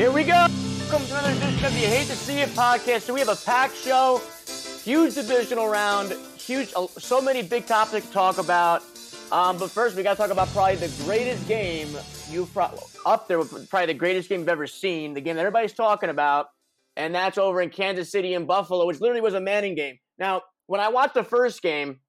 Here we go. Welcome to another edition of the Hate to See It podcast. So we have a packed show, huge divisional round, huge, uh, so many big topics to talk about. Um, but first, we got to talk about probably the greatest game you've pro- up there, with probably the greatest game you've ever seen, the game that everybody's talking about, and that's over in Kansas City and Buffalo, which literally was a Manning game. Now, when I watched the first game,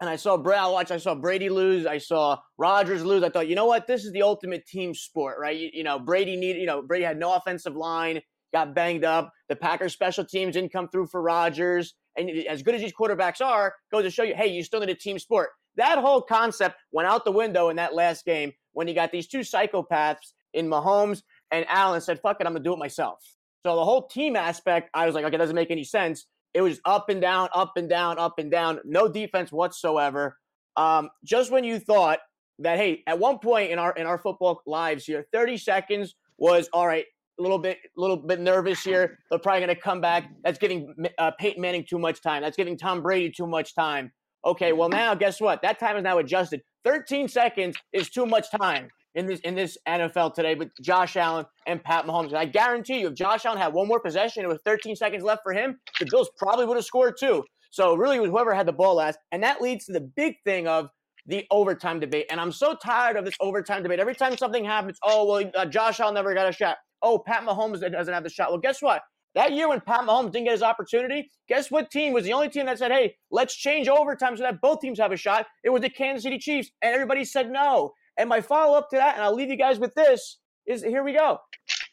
and I saw Brady, I watched, I saw Brady lose, I saw Rodgers lose. I thought, you know what, this is the ultimate team sport, right? You, you know, Brady needed, you know, Brady had no offensive line, got banged up. The Packers special teams didn't come through for Rodgers. and as good as these quarterbacks are, goes to show you, hey, you still need a team sport. That whole concept went out the window in that last game when you got these two psychopaths in Mahomes and Allen said, fuck it, I'm gonna do it myself. So the whole team aspect, I was like, okay, doesn't make any sense. It was up and down, up and down, up and down, no defense whatsoever. Um, just when you thought that, hey, at one point in our in our football lives here, 30 seconds was all right. A little bit, a little bit nervous here. They're probably going to come back. That's giving uh, Peyton Manning too much time. That's giving Tom Brady too much time. Okay, well now guess what? That time is now adjusted. 13 seconds is too much time in this in this NFL today with Josh Allen and Pat Mahomes. And I guarantee you, if Josh Allen had one more possession with 13 seconds left for him, the Bills probably would have scored too. So really, was whoever had the ball last, and that leads to the big thing of the overtime debate. And I'm so tired of this overtime debate. Every time something happens, oh well, uh, Josh Allen never got a shot. Oh, Pat Mahomes doesn't have the shot. Well, guess what? That year when Pat Mahomes didn't get his opportunity, guess what team was the only team that said, hey, let's change overtime so that both teams have a shot? It was the Kansas City Chiefs. And everybody said no. And my follow up to that, and I'll leave you guys with this, is here we go.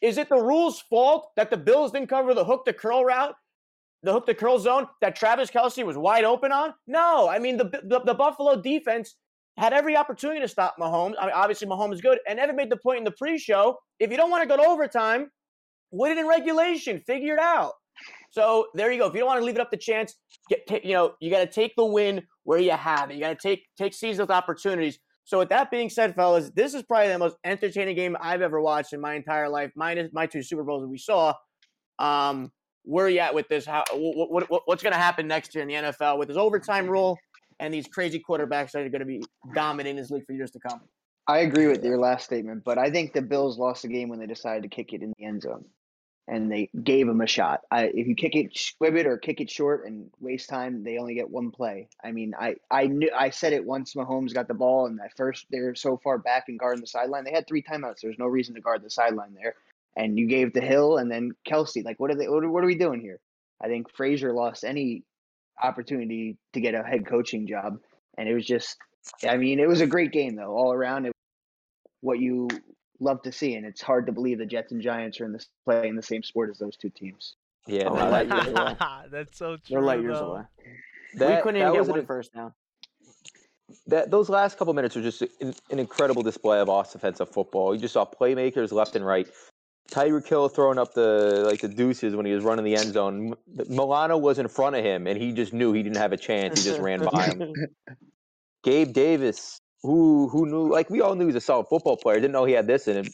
Is it the rules' fault that the Bills didn't cover the hook to curl route, the hook to curl zone that Travis Kelce was wide open on? No. I mean, the, the, the Buffalo defense had every opportunity to stop Mahomes. I mean, obviously, Mahomes is good. And Evan made the point in the pre show if you don't want to go to overtime, Win it in regulation. Figure it out. So there you go. If you don't want to leave it up to chance, get you know you got to take the win where you have it. You got to take take seize those opportunities. So with that being said, fellas, this is probably the most entertaining game I've ever watched in my entire life. Minus my two Super Bowls that we saw. Um, where are you at with this? How what, what, what's going to happen next year in the NFL with this overtime rule and these crazy quarterbacks that are going to be dominating this league for years to come? I agree with your last statement, but I think the Bills lost the game when they decided to kick it in the end zone and they gave him a shot. I, if you kick it, squib it, or kick it short and waste time, they only get one play. I mean, I I knew I said it once Mahomes got the ball, and at first they're so far back and guarding the sideline. They had three timeouts. There's no reason to guard the sideline there. And you gave the Hill and then Kelce. Like, what are they? What are, what are we doing here? I think Frazier lost any opportunity to get a head coaching job, and it was just. I mean, it was a great game though, all around. It what you love to see, and it's hard to believe the Jets and Giants are in this play in the same sport as those two teams. Yeah, Oh, that. That's so true. They're light years though. away. that, we couldn't even was get an, first down. that those last couple minutes were just an, an incredible display of offensive football. You just saw playmakers left and right. Tyreek Hill throwing up the like the deuces when he was running the end zone. M- Milano was in front of him, and he just knew he didn't have a chance. He just ran by him. Gabe Davis, who who knew like we all knew he was a solid football player, didn't know he had this in him.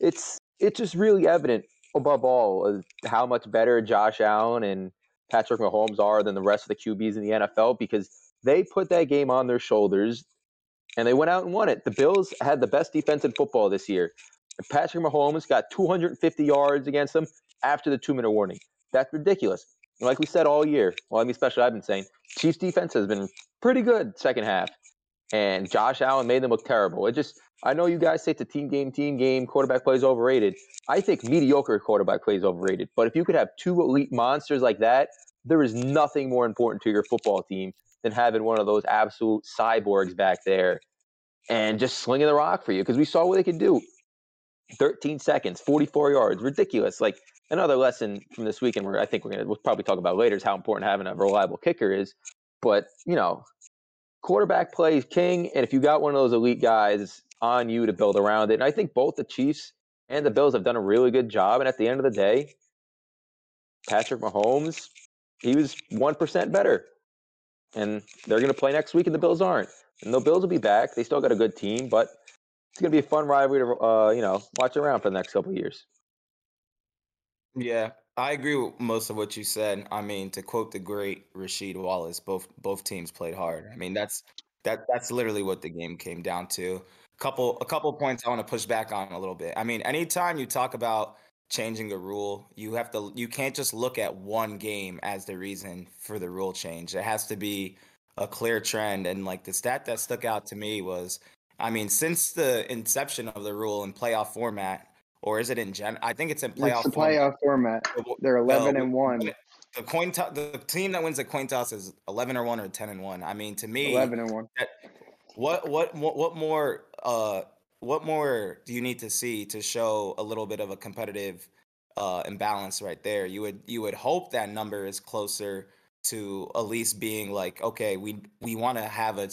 It's it's just really evident above all how much better Josh Allen and Patrick Mahomes are than the rest of the QBs in the NFL because they put that game on their shoulders and they went out and won it. The Bills had the best defense in football this year. And Patrick Mahomes got 250 yards against them after the two minute warning. That's ridiculous. Like we said all year, well, I mean, especially I've been saying, Chiefs defense has been pretty good second half and Josh Allen made them look terrible. It just, I know you guys say it's a team game, team game, quarterback plays overrated. I think mediocre quarterback plays overrated. But if you could have two elite monsters like that, there is nothing more important to your football team than having one of those absolute cyborgs back there and just slinging the rock for you because we saw what they could do. 13 seconds, 44 yards, ridiculous. Like another lesson from this weekend where I think we're to we'll probably talk about later is how important having a reliable kicker is. But, you know, quarterback play is king. And if you got one of those elite guys, on you to build around it. And I think both the Chiefs and the Bills have done a really good job. And at the end of the day, Patrick Mahomes, he was 1% better. And they're going to play next week, and the Bills aren't. And the Bills will be back. They still got a good team, but it's going to be a fun rivalry to, uh, you know, watch around for the next couple years. Yeah, I agree with most of what you said. I mean, to quote the great Rasheed Wallace, both both teams played hard. I mean, that's that that's literally what the game came down to. Couple a couple points I want to push back on a little bit. I mean, anytime you talk about changing a rule, you have to you can't just look at one game as the reason for the rule change. It has to be a clear trend. And like the stat that stuck out to me was, I mean, since the inception of the rule in playoff format, or is it in gen? I think it's in playoff. It's playoff format. They're eleven and one. The coin toss, the team that wins the coin toss is eleven or one or ten and one. I mean, to me, Eleven and one. that what what what what more uh what more do you need to see to show a little bit of a competitive uh imbalance right there you would you would hope that number is closer to at least being like okay we we want to have a,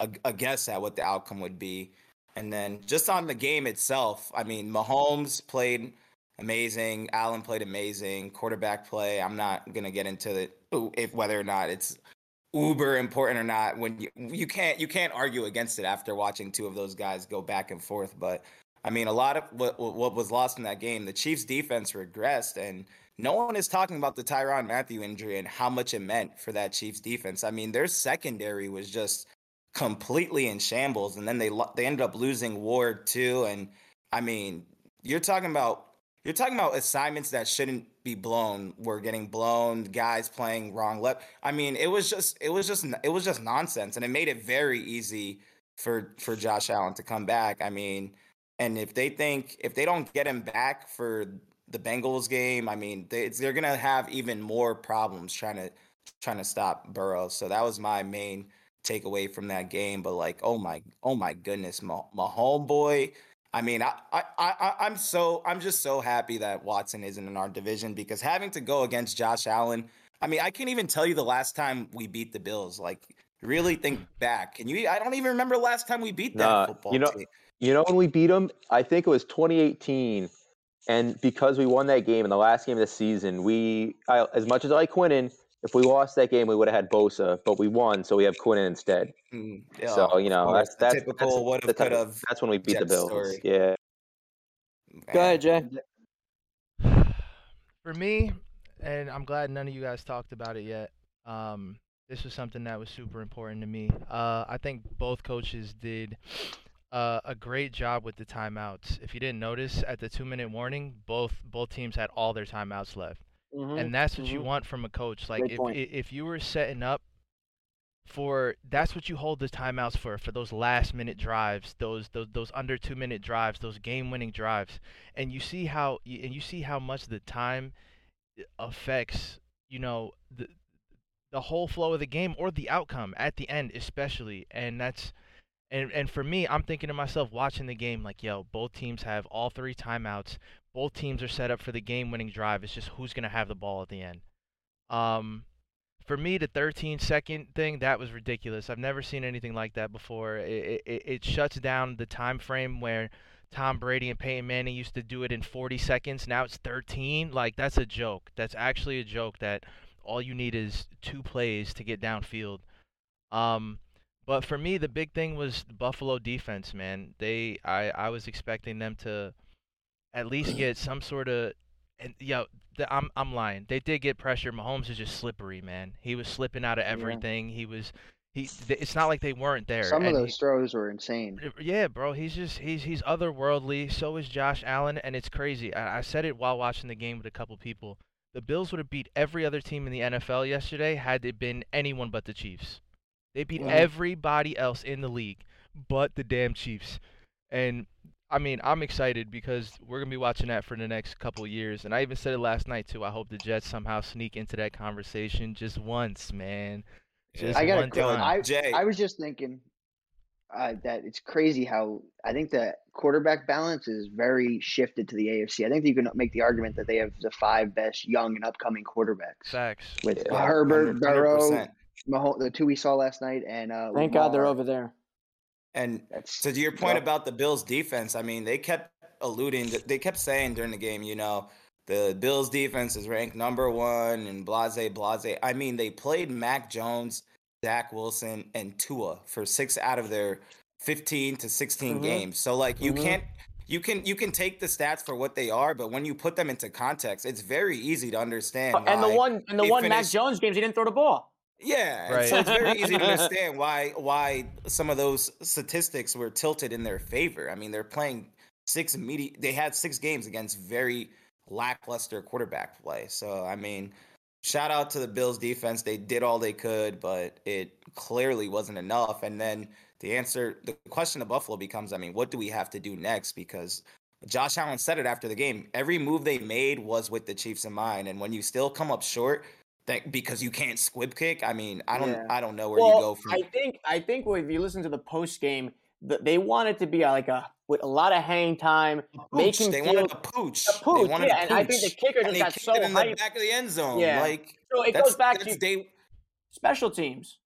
a a guess at what the outcome would be and then just on the game itself i mean mahomes played amazing allen played amazing quarterback play i'm not to get into the if whether or not it's uber important or not when you you can't you can't argue against it after watching two of those guys go back and forth but i mean a lot of what what was lost in that game the chiefs defense regressed and no one is talking about the Tyrann Mathieu injury and how much it meant for that Chiefs defense. I mean, their secondary was just completely in shambles and then they they ended up losing Ward too and I mean, you're talking about you're talking about assignments that shouldn't be blown were getting blown, guys playing wrong left. I mean, it was just it was just it was just nonsense and it made it very easy for for Josh Allen to come back. I mean, and if they think if they don't get him back for the Bengals game, I mean, they, they're gonna have even more problems trying to trying to stop Burrow. So that was my main takeaway from that game. But like, oh my, oh my goodness, my, my homeboy. I mean, I, I, I, I'm so, I'm just so happy that Watson isn't in our division because having to go against Josh Allen. I mean, I can't even tell you the last time we beat the Bills. Like, really think back. Can you? I don't even remember the last time we beat that Nah, football you know- team. You know when we beat them? I think it was 2018, and because we won that game in the last game of the season, we I, as much as I like Quinnen, if we lost that game, we would have had Bosa, but we won, so we have Quinnen instead. Mm, so you know of that's the that's typical that's would the have could of- have. That's when we beat the Jets Bills. story. Yeah. Go ahead, Jay. For me, and I'm glad none of you guys talked about it yet. Um, this was something that was super important to me. Uh, I think both coaches did uh, a great job with the timeouts. If you didn't notice, at the two-minute warning, both both teams had all their timeouts left, Mhm. and that's what you mhm. want from a coach. Like Great if point. if you were setting up for that's what you hold the timeouts for for those last minute drives those those those under 2 minute drives those game winning drives and you see how and you see how much the time affects you know the the whole flow of the game or the outcome at the end especially and that's and and for me I'm thinking to myself watching the game like yo both teams have all three timeouts both teams are set up for the game winning drive. It's just who's going to have the ball at the end. Um for me the 13 second thing that was ridiculous. I've never seen anything like that before. It, it, it shuts down the time frame where tom brady and peyton manning used to do it in 40 seconds. Now it's 13 like that's a joke. That's actually a joke that all you need is two plays to get downfield. Um but for me the big thing was the buffalo defense man. They i i was expecting them to at least get some sort of and yo, the, I'm I'm lying. They did get pressure. Mahomes is just slippery, man. He was slipping out of Yeah. everything. He was he. th- It's not like they weren't there. Some of and those throws were insane. yeah, bro. He's just he's he's otherworldly. So is Josh Allen, and it's crazy. I, I said it while watching the game with a couple people. The Bills would have beat every other team in the NFL yesterday had it been anyone but the Chiefs. They beat Mhm. everybody else in the league but the damn Chiefs. And I mean, I'm excited because we're gonna be watching that for the next couple years. And I even said it last night too. I hope the Jets somehow sneak into that conversation just once, man. Just I got one to. time. I Jay. I was just thinking uh, that it's crazy how I think the quarterback balance is very shifted to the AFC. I think you can make the argument that they have the five best young and upcoming quarterbacks. Facts. with Yeah, Herbert, 100%. Burrow, Mahomes, the two we saw last night, and uh, Thank God they're over there. And That's to your point rough. about the Bills defense, I mean, they kept alluding, they kept saying during the game, you know, the Bills defense is ranked number one and blase, blase. I mean, they played Mac Jones, Zach Wilson, and Tua for six out of their 15 to 16 Mhm. games. So like you Mhm. can't you can you can take the stats for what they are, but when you put them into context, it's very easy to understand. and the one and the one Mac Jones games, he didn't throw the ball. Yeah, Right. so it's very easy to understand why why some of those statistics were tilted in their favor. I mean, they're playing six medi- they had six games against very lackluster quarterback play. So I mean, shout out to the Bills defense. They did all they could, but it clearly wasn't enough. And then the answer, the question of Buffalo becomes, I mean, what do we have to do next? Because Josh Allen said it after the game. Every move they made was with the Chiefs in mind, and when you still come up short, that because you can't squib kick. I mean, I don't, Yeah. I don't know where well, you go from. I think I think if you listen to the post game, they want it to be like a with a lot of hang time, make Pooch. him They feel wanted a pooch. a They wanted yeah, a and I think the kicker and just he got so it in the back of the end zone. Yeah. Like So it goes back to day. special teams.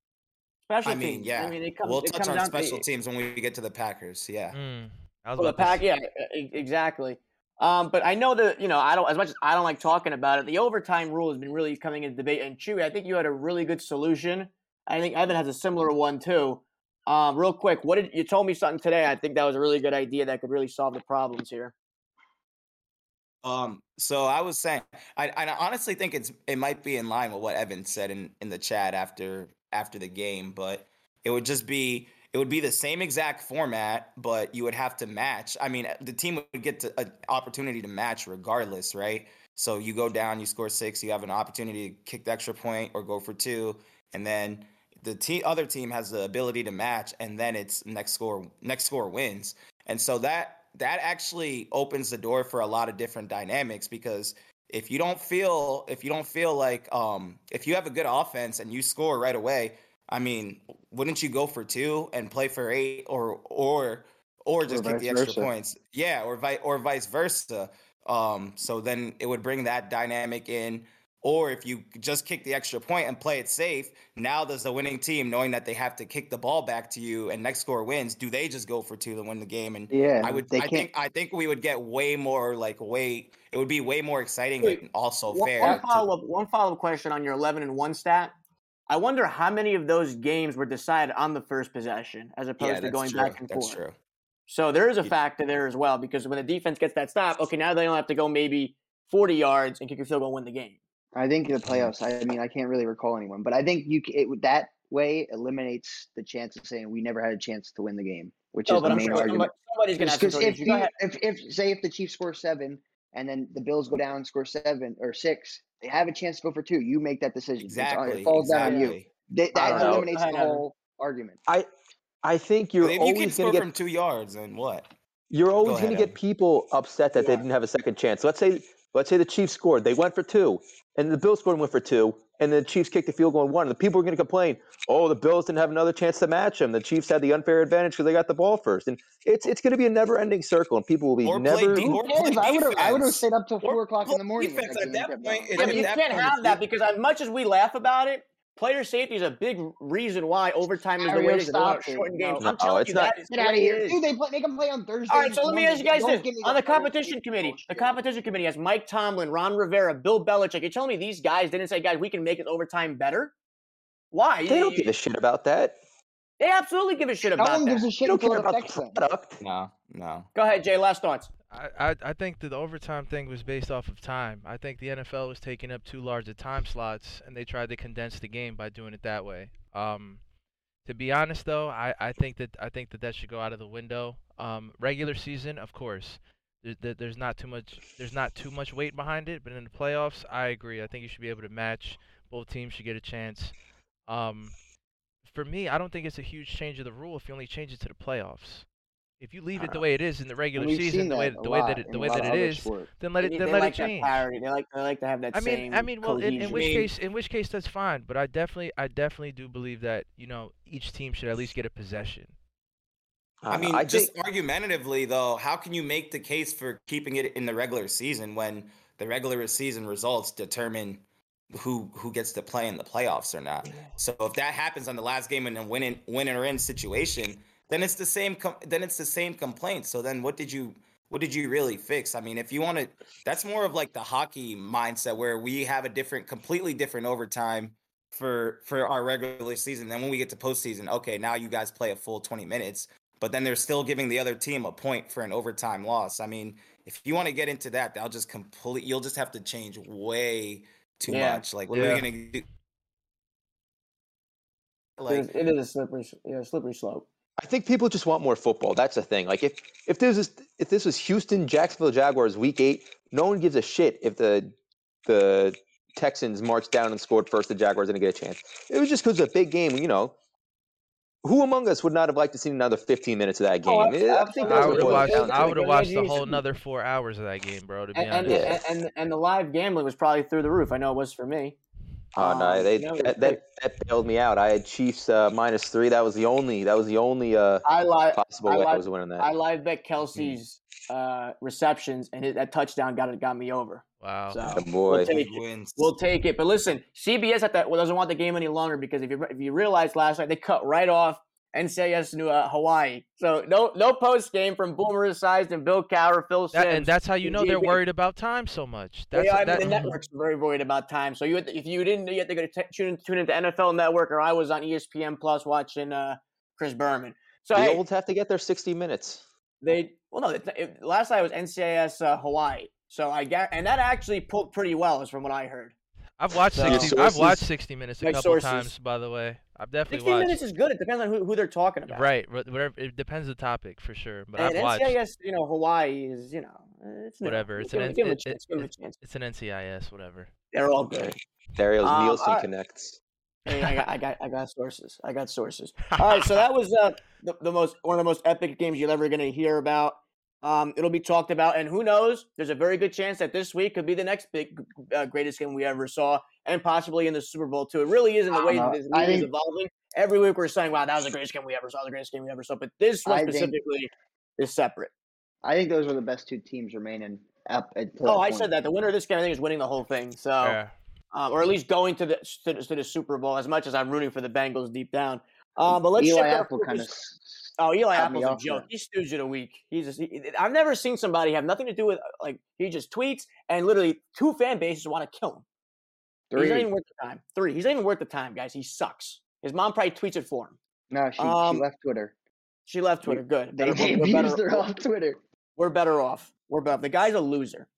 Special I mean, teams. yeah. I mean, it comes. we'll it touch comes on special to, teams when we get to the Packers. Yeah. Mm, I was Well, the about to pack, yeah, exactly. Um, but I know that you know I don't as much as I don't like talking about it. The overtime rule has been really coming into debate. And Chewy, I think you had a really good solution. I think Evan has a similar one too. Um, real quick, what did you told me something today? I think that was a really good idea that could really solve the problems here. Um, so I was saying, I, I honestly think it's it might be in line with what Evan said in in the chat after after the game, but it would just be it would be the same exact format, but you would have to match. I mean, the team would get an opportunity to match regardless, right? So you go down, you score six, you have an opportunity to kick the extra point or go for two, and then the te- other team has the ability to match, and then it's next score next score wins, and so that that actually opens the door for a lot of different dynamics because if you don't feel if you don't feel like um if you have a good offense and you score right away i mean wouldn't you go for two and play for eight or or or just kick vice the extra versa. points yeah or vi- or vice versa um so then it would bring that dynamic in or if you just kick the extra point and play it safe now does the winning team knowing that they have to kick the ball back to you and next score wins do they just go for two to win the game and Yeah, I would. They I can't. think. I think we would get way more like way. It would be way more exciting Wait, and also One, fair. one follow up. One follow up question on your eleven and one stat. I wonder how many of those games were decided on the first possession as opposed yeah, to going true. back and that's forth. true. So there is a factor there as well because when the defense gets that stop, okay, now they don't have to go maybe 40 yards and kick a field goal and win the game. I think the mm-hmm. playoffs. I mean, I can't really recall anyone, but I think you it, that way eliminates the chance of saying we never had a chance to win the game, which No, is but the I'm main sure argument. somebody, somebody's going to have Because some sort of if, issue. Go you, ahead. if if say if the Chiefs score seven and then the Bills go down score seven or six, they have a chance to go for two. You make that decision. It's on- Exactly. it falls down on you. They, that don't know. eliminates the whole argument. I I think you're But if you can always score going to get from two yards, and what? you're always ahead, going to get people upset that they didn't have a second chance. Let's say let's say the Chiefs scored, they went for two, and the Bills scored and went for two, and the Chiefs kicked the field goal and won. And the people are going to complain, oh, the Bills didn't have another chance to match them. The Chiefs had the unfair advantage because they got the ball first, and it's it's going to be a never-ending circle, and people will be Or never. de- Who or play? I would have I would have stayed up till Or four o'clock in the morning. defense at that point, going. it- Yeah, but you that can't point, have that because as much as we laugh about it, player safety is a big reason why overtime is the way Mario, it is. They want stop to games. No. I'm telling No, it's you not- that is Get out of way it dude! They play, make them play on Thursday. All right, so let me ask you guys this: Don't give me on the competition safety committee, the competition committee has Mike Tomlin, Ron Rivera, Bill Belichick. You're telling me these guys didn't say, "Guys, we can make it overtime better"? Why? They don't give a shit about that. They absolutely give a shit No about one gives that. a They shit don't care about affects the them. product. No, no. Go ahead, Jay. Last thoughts. I, I think that the overtime thing was based off of time. I think the NFL was taking up too large of time slots, and they tried to condense the game by doing it that way. Um, to be honest, though, I, I think that I think that that should go out of the window. Um, regular season, of course, there, there's not too much there's not too much weight behind it, but in the playoffs, I agree. I think you should be able to match. Both teams should get a chance. Um, for me, I don't think it's a huge change of the rule if you only change it to the playoffs. If you leave it the way it is in the regular We've season, the way that a the way that it the way that of it sports. then let They, it they then let like it that change. parity. They like they like to have that I mean, same. I mean, well, in, in which case, in which case, that's fine. But I definitely, I definitely do believe that you know each team should at least get a possession. I Uh, mean, I just think argumentatively, though, how can you make the case for keeping it in the regular season when the regular season results determine who who gets to play in the playoffs or not? So if that happens on the last game in a win in, win or in situation, then it's the same. Com- then it's the same complaint. So then, what did you what did you really fix? I mean, if you want to, that's more of like the hockey mindset where we have a different, completely different overtime for for our regular season. Then when we get to postseason, okay, now you guys play a full twenty minutes but then they're still giving the other team a point for an overtime loss. I mean, if you want to get into that, they'll just complete. You'll just have to change way too Yeah. much. Like, what Yeah. are we gonna do? Like, it is a slippery, yeah, slippery slope. I think people just want more football. That's the thing. Like if if this is if this was Houston Jacksonville Jaguars week eight, no one gives a shit if the the Texans marched down and scored first. The Jaguars didn't get a chance. It was just because it's a big game. You know, who among us would not have liked to see another 15 minutes of that oh, game? Oh, It- I think I would have watched. I would have watched the whole another four hours of that game, bro. To be And and, honest, Yeah. and and the live gambling was probably through the roof. I know it was for me. Oh no, Um, they you know, it was that, that that bailed me out. I had Chiefs uh, minus three. That was the only that was the only uh, I live possible I way I was winning that. I live bet Kelce's uh, receptions and hit, that touchdown got it got me over. wow. So the boy. we'll take it. Wins. We'll take it. But listen, CBS at that well, doesn't want the game any longer because if you if you realize last night they cut right off NCIS to uh, Hawaii. So no no post game from Boomer Esiason and Bill Cowher, Phil Simms. That, and that's how you know they're worried about time so much. That's yeah, I mean, that, the networks are very worried about time. So you, had to- if you didn't, you had to go to t- tune, tune into NFL Network, or I was on ESPN Plus watching uh, Chris Berman. So the hey, olds have to get their 60 minutes. they well, no, it, it, last night was NCIS uh, Hawaii. So I got, and that actually pulled pretty well, is from what I heard. I've watched So- 60. I've watched 60 minutes a couple sources. times, by the way. I've definitely 60 watched. minutes is good. It depends on who, who they're talking about. Right, whatever. It depends the topic for sure. But And I've watched. NCIS, you know, Hawaii is, you know, uh, it's. Whatever, it's an them- give a N- it- chance. Give them a chance. It's an NCIS, whatever. They're all good. Dario's Um, Nielsen alright. connects. Hey, I got, I got, I got sources. I got sources. All right, so that was uh, the, the most one of the most epic games you're ever going to hear about. Um, it'll be talked about, and who knows? There's a very good chance that this week could be the next big, uh, greatest game we ever saw, and possibly in the Super Bowl too. It really is in the way don't that this I league is evolving. Every week we're saying, "Wow, that was the greatest game we ever saw. The greatest game we ever saw." But this one I think- specifically is separate. I think those are the best two teams remaining up until. Oh, I point. said that. The winner of this game, I think, is winning the whole thing. So. Yeah. um, or at least going to the to, the- to the Super Bowl. As much as I'm rooting for the Bengals deep down, um, but let's Eli Apple kind of. Oh, Eli cut Apple's a joke. there. He's stooge of the week. He's just, he, I've never seen somebody have nothing to do with like he just tweets and literally two fan bases want to kill him. Three. He's not even worth the time. Three. He's not even worth the time, guys. He sucks. His mom probably tweets it for him. No, she, Um, she left Twitter. She left Twitter. Good. They Better- we're- we're abused her off Twitter. we're better off. We're better. The guy's a loser.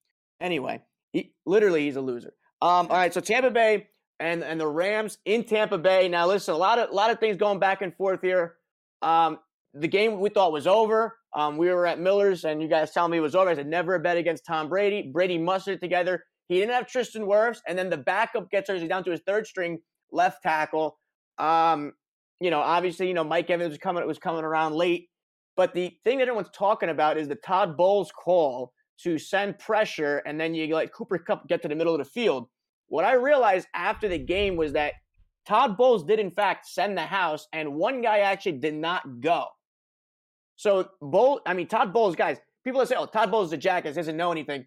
Anyway, he, literally, he's a loser. Um, all right, so Tampa Bay and and the Rams in Tampa Bay. Now, listen, a lot of a lot of things going back and forth here. Um, the game we thought was over. Um, we were at Miller's, and you guys telling me it was over. I said never a bet against Tom Brady. Brady mustered it together. He didn't have Tristan Wirfs, and then the backup gets her. Down to his third string left tackle. Um, you know, obviously, you know Mike Evans was coming was coming around late. But the thing that everyone's talking about is the Todd Bowles call to send pressure, and then you let Cooper Kupp get to the middle of the field. What I realized after the game was that Todd Bowles did, in fact, send the house, and one guy actually did not go. So, Bowles, I mean, Todd Bowles, guys, people that say, oh, Todd Bowles is a jackass, doesn't know anything.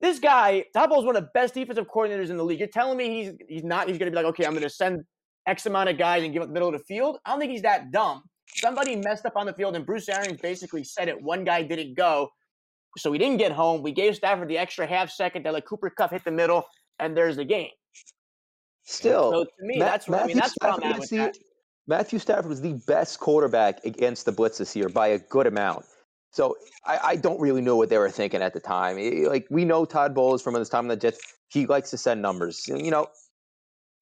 This guy, Todd Bowles, one of the best defensive coordinators in the league. You're telling me he's he's not, he's going to be like, okay, I'm going to send X amount of guys and give up the middle of the field? I don't think he's that dumb somebody messed up on the field, and Bruce Arians basically said it. One guy didn't go, so we didn't get home. We gave Stafford the extra half second to let Cooper Kupp hit the middle, and there's the game. Still, So to me, Ma- that's what I mean. That's what I'm at with that. Matthew Stafford was the best quarterback against the blitz this year by a good amount. So I, I don't really know what they were thinking at the time. Eh, Like we know Todd Bowles from his time in the Jets, he likes to send numbers. You know,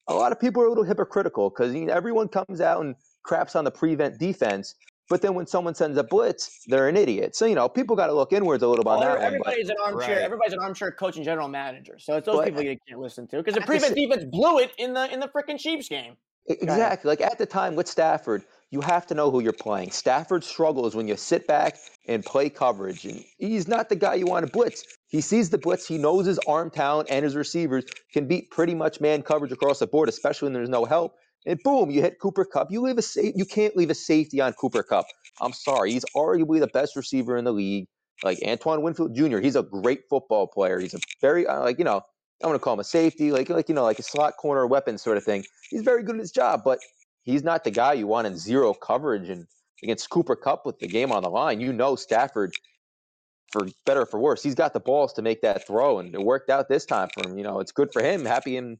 a lot of people are a little hypocritical because you know, everyone comes out and craps on the prevent defense, but then when someone sends a blitz, they're an idiot. So you know, people got to look inwards a little bit on Well, that one. But everybody's an armchair. Right. Everybody's an armchair coach and general manager. So it's those But- people you can't listen to because the At prevent defense blew it in the in the freaking Chiefs game. Exactly. Like at the time with Stafford, you have to know who you're playing. Stafford struggles when you sit back and play coverage, and he's not the guy you want to blitz. He sees the blitz. He knows his arm talent and his receivers can beat pretty much man coverage across the board, especially when there's no help. And boom, you hit Cooper Kupp. You leave a sa- you can't leave a safety on Cooper Kupp. I'm sorry, he's arguably the best receiver in the league. Like Antoine Winfield Jr., he's a great football player. He's a very uh, like you know I'm gonna call him a safety, like like you know like a slot corner weapon sort of thing. He's very good at his job, but he's not the guy you want in zero coverage and against Cooper Kupp with the game on the line. You know Stafford, for better or for worse, he's got the balls to make that throw, and it worked out this time for him. You know, it's good for him. Happy and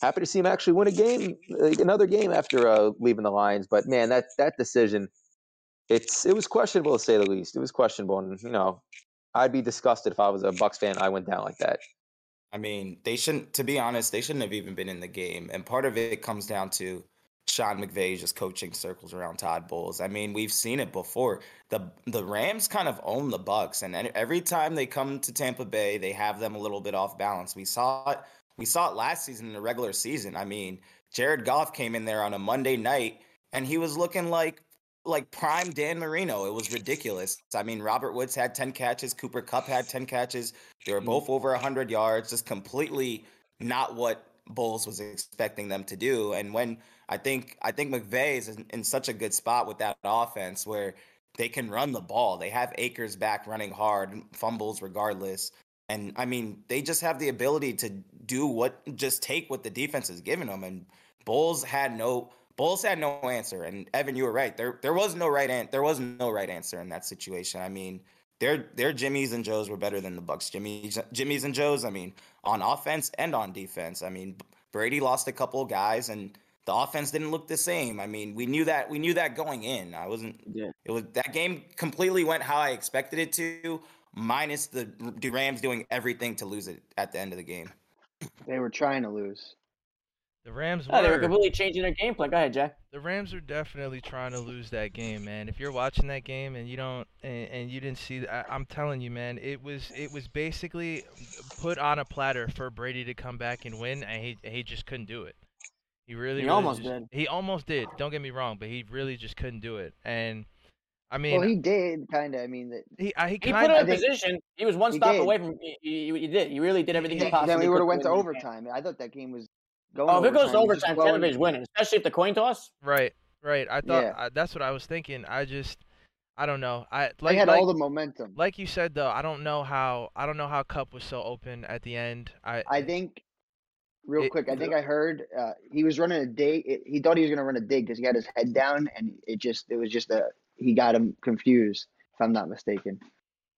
happy to see him actually win a game, like another game after uh, leaving the Lions. But man, that that decision, it's it was questionable to say the least. It was questionable, and you know, I'd be disgusted if I was a Bucks fan. I went down like that. I mean, they shouldn't. To be honest, they shouldn't have even been in the game. And part of it comes down to Sean McVay just coaching circles around Todd Bowles. I mean, we've seen it before. The the Rams kind of own the Bucks, and every time they come to Tampa Bay, they have them a little bit off balance. We saw it. We saw it last season in the regular season. I mean, Jared Goff came in there on a Monday night, and he was looking like like prime Dan Marino. It was ridiculous. I mean, Robert Woods had 10 catches, Cooper Kupp had 10 catches. They were Mm. both over 100 yards, just completely not what Bowles was expecting them to do. And when I think I think McVay is in, in such a good spot with that offense where they can run the ball. They have Akers back running hard, fumbles regardless. And I mean, they just have the ability to do what just take what the defense is giving them. And Bowles had no Bowles had no answer. And Evan, you were right. There there was no right an- there was no right answer in that situation. I mean, their their Jimmys and Joes were better than the Bucks. Jimmy's Jimmys and Joes. I mean, on offense and on defense. I mean, Brady lost a couple of guys, and the offense didn't look the same. I mean, we knew that we knew that going in. I wasn't. Yeah. It was that game completely went how I expected it to, minus the, the Rams doing everything to lose it at the end of the game. They were trying to lose. The Rams Oh, they were were. completely changing their game plan. Go ahead, Jack. The Rams are definitely trying to lose that game, man. If you're watching that game and you don't and, and you didn't see, I, I'm telling you, man, it was it was basically put on a platter for Brady to come back and win, and he he just couldn't do it. He really, He really almost just- did. He almost did. Don't get me wrong, but he really just couldn't do it. And I mean, well, he did kind of. I mean, that he I, he He put him in think- position. He was one stop did. away from. He, he, he did. He really did everything he possibly then we would have went to win the game. overtime. I thought that game was going. Oh, if it goes to overtime, overtime, Tampa winning, especially if the coin toss. right, right. I thought Yeah. I, that's what I was thinking. I just, I don't know. I They like had like, all the momentum. like you said though, I don't know how I don't know how Kupp was so open at the end. I I think, real It- quick, I think I heard uh, he was running a dig. It, he thought he was going to run a dig because he had his head down, and it just it was just a he got him confused, if I'm not mistaken.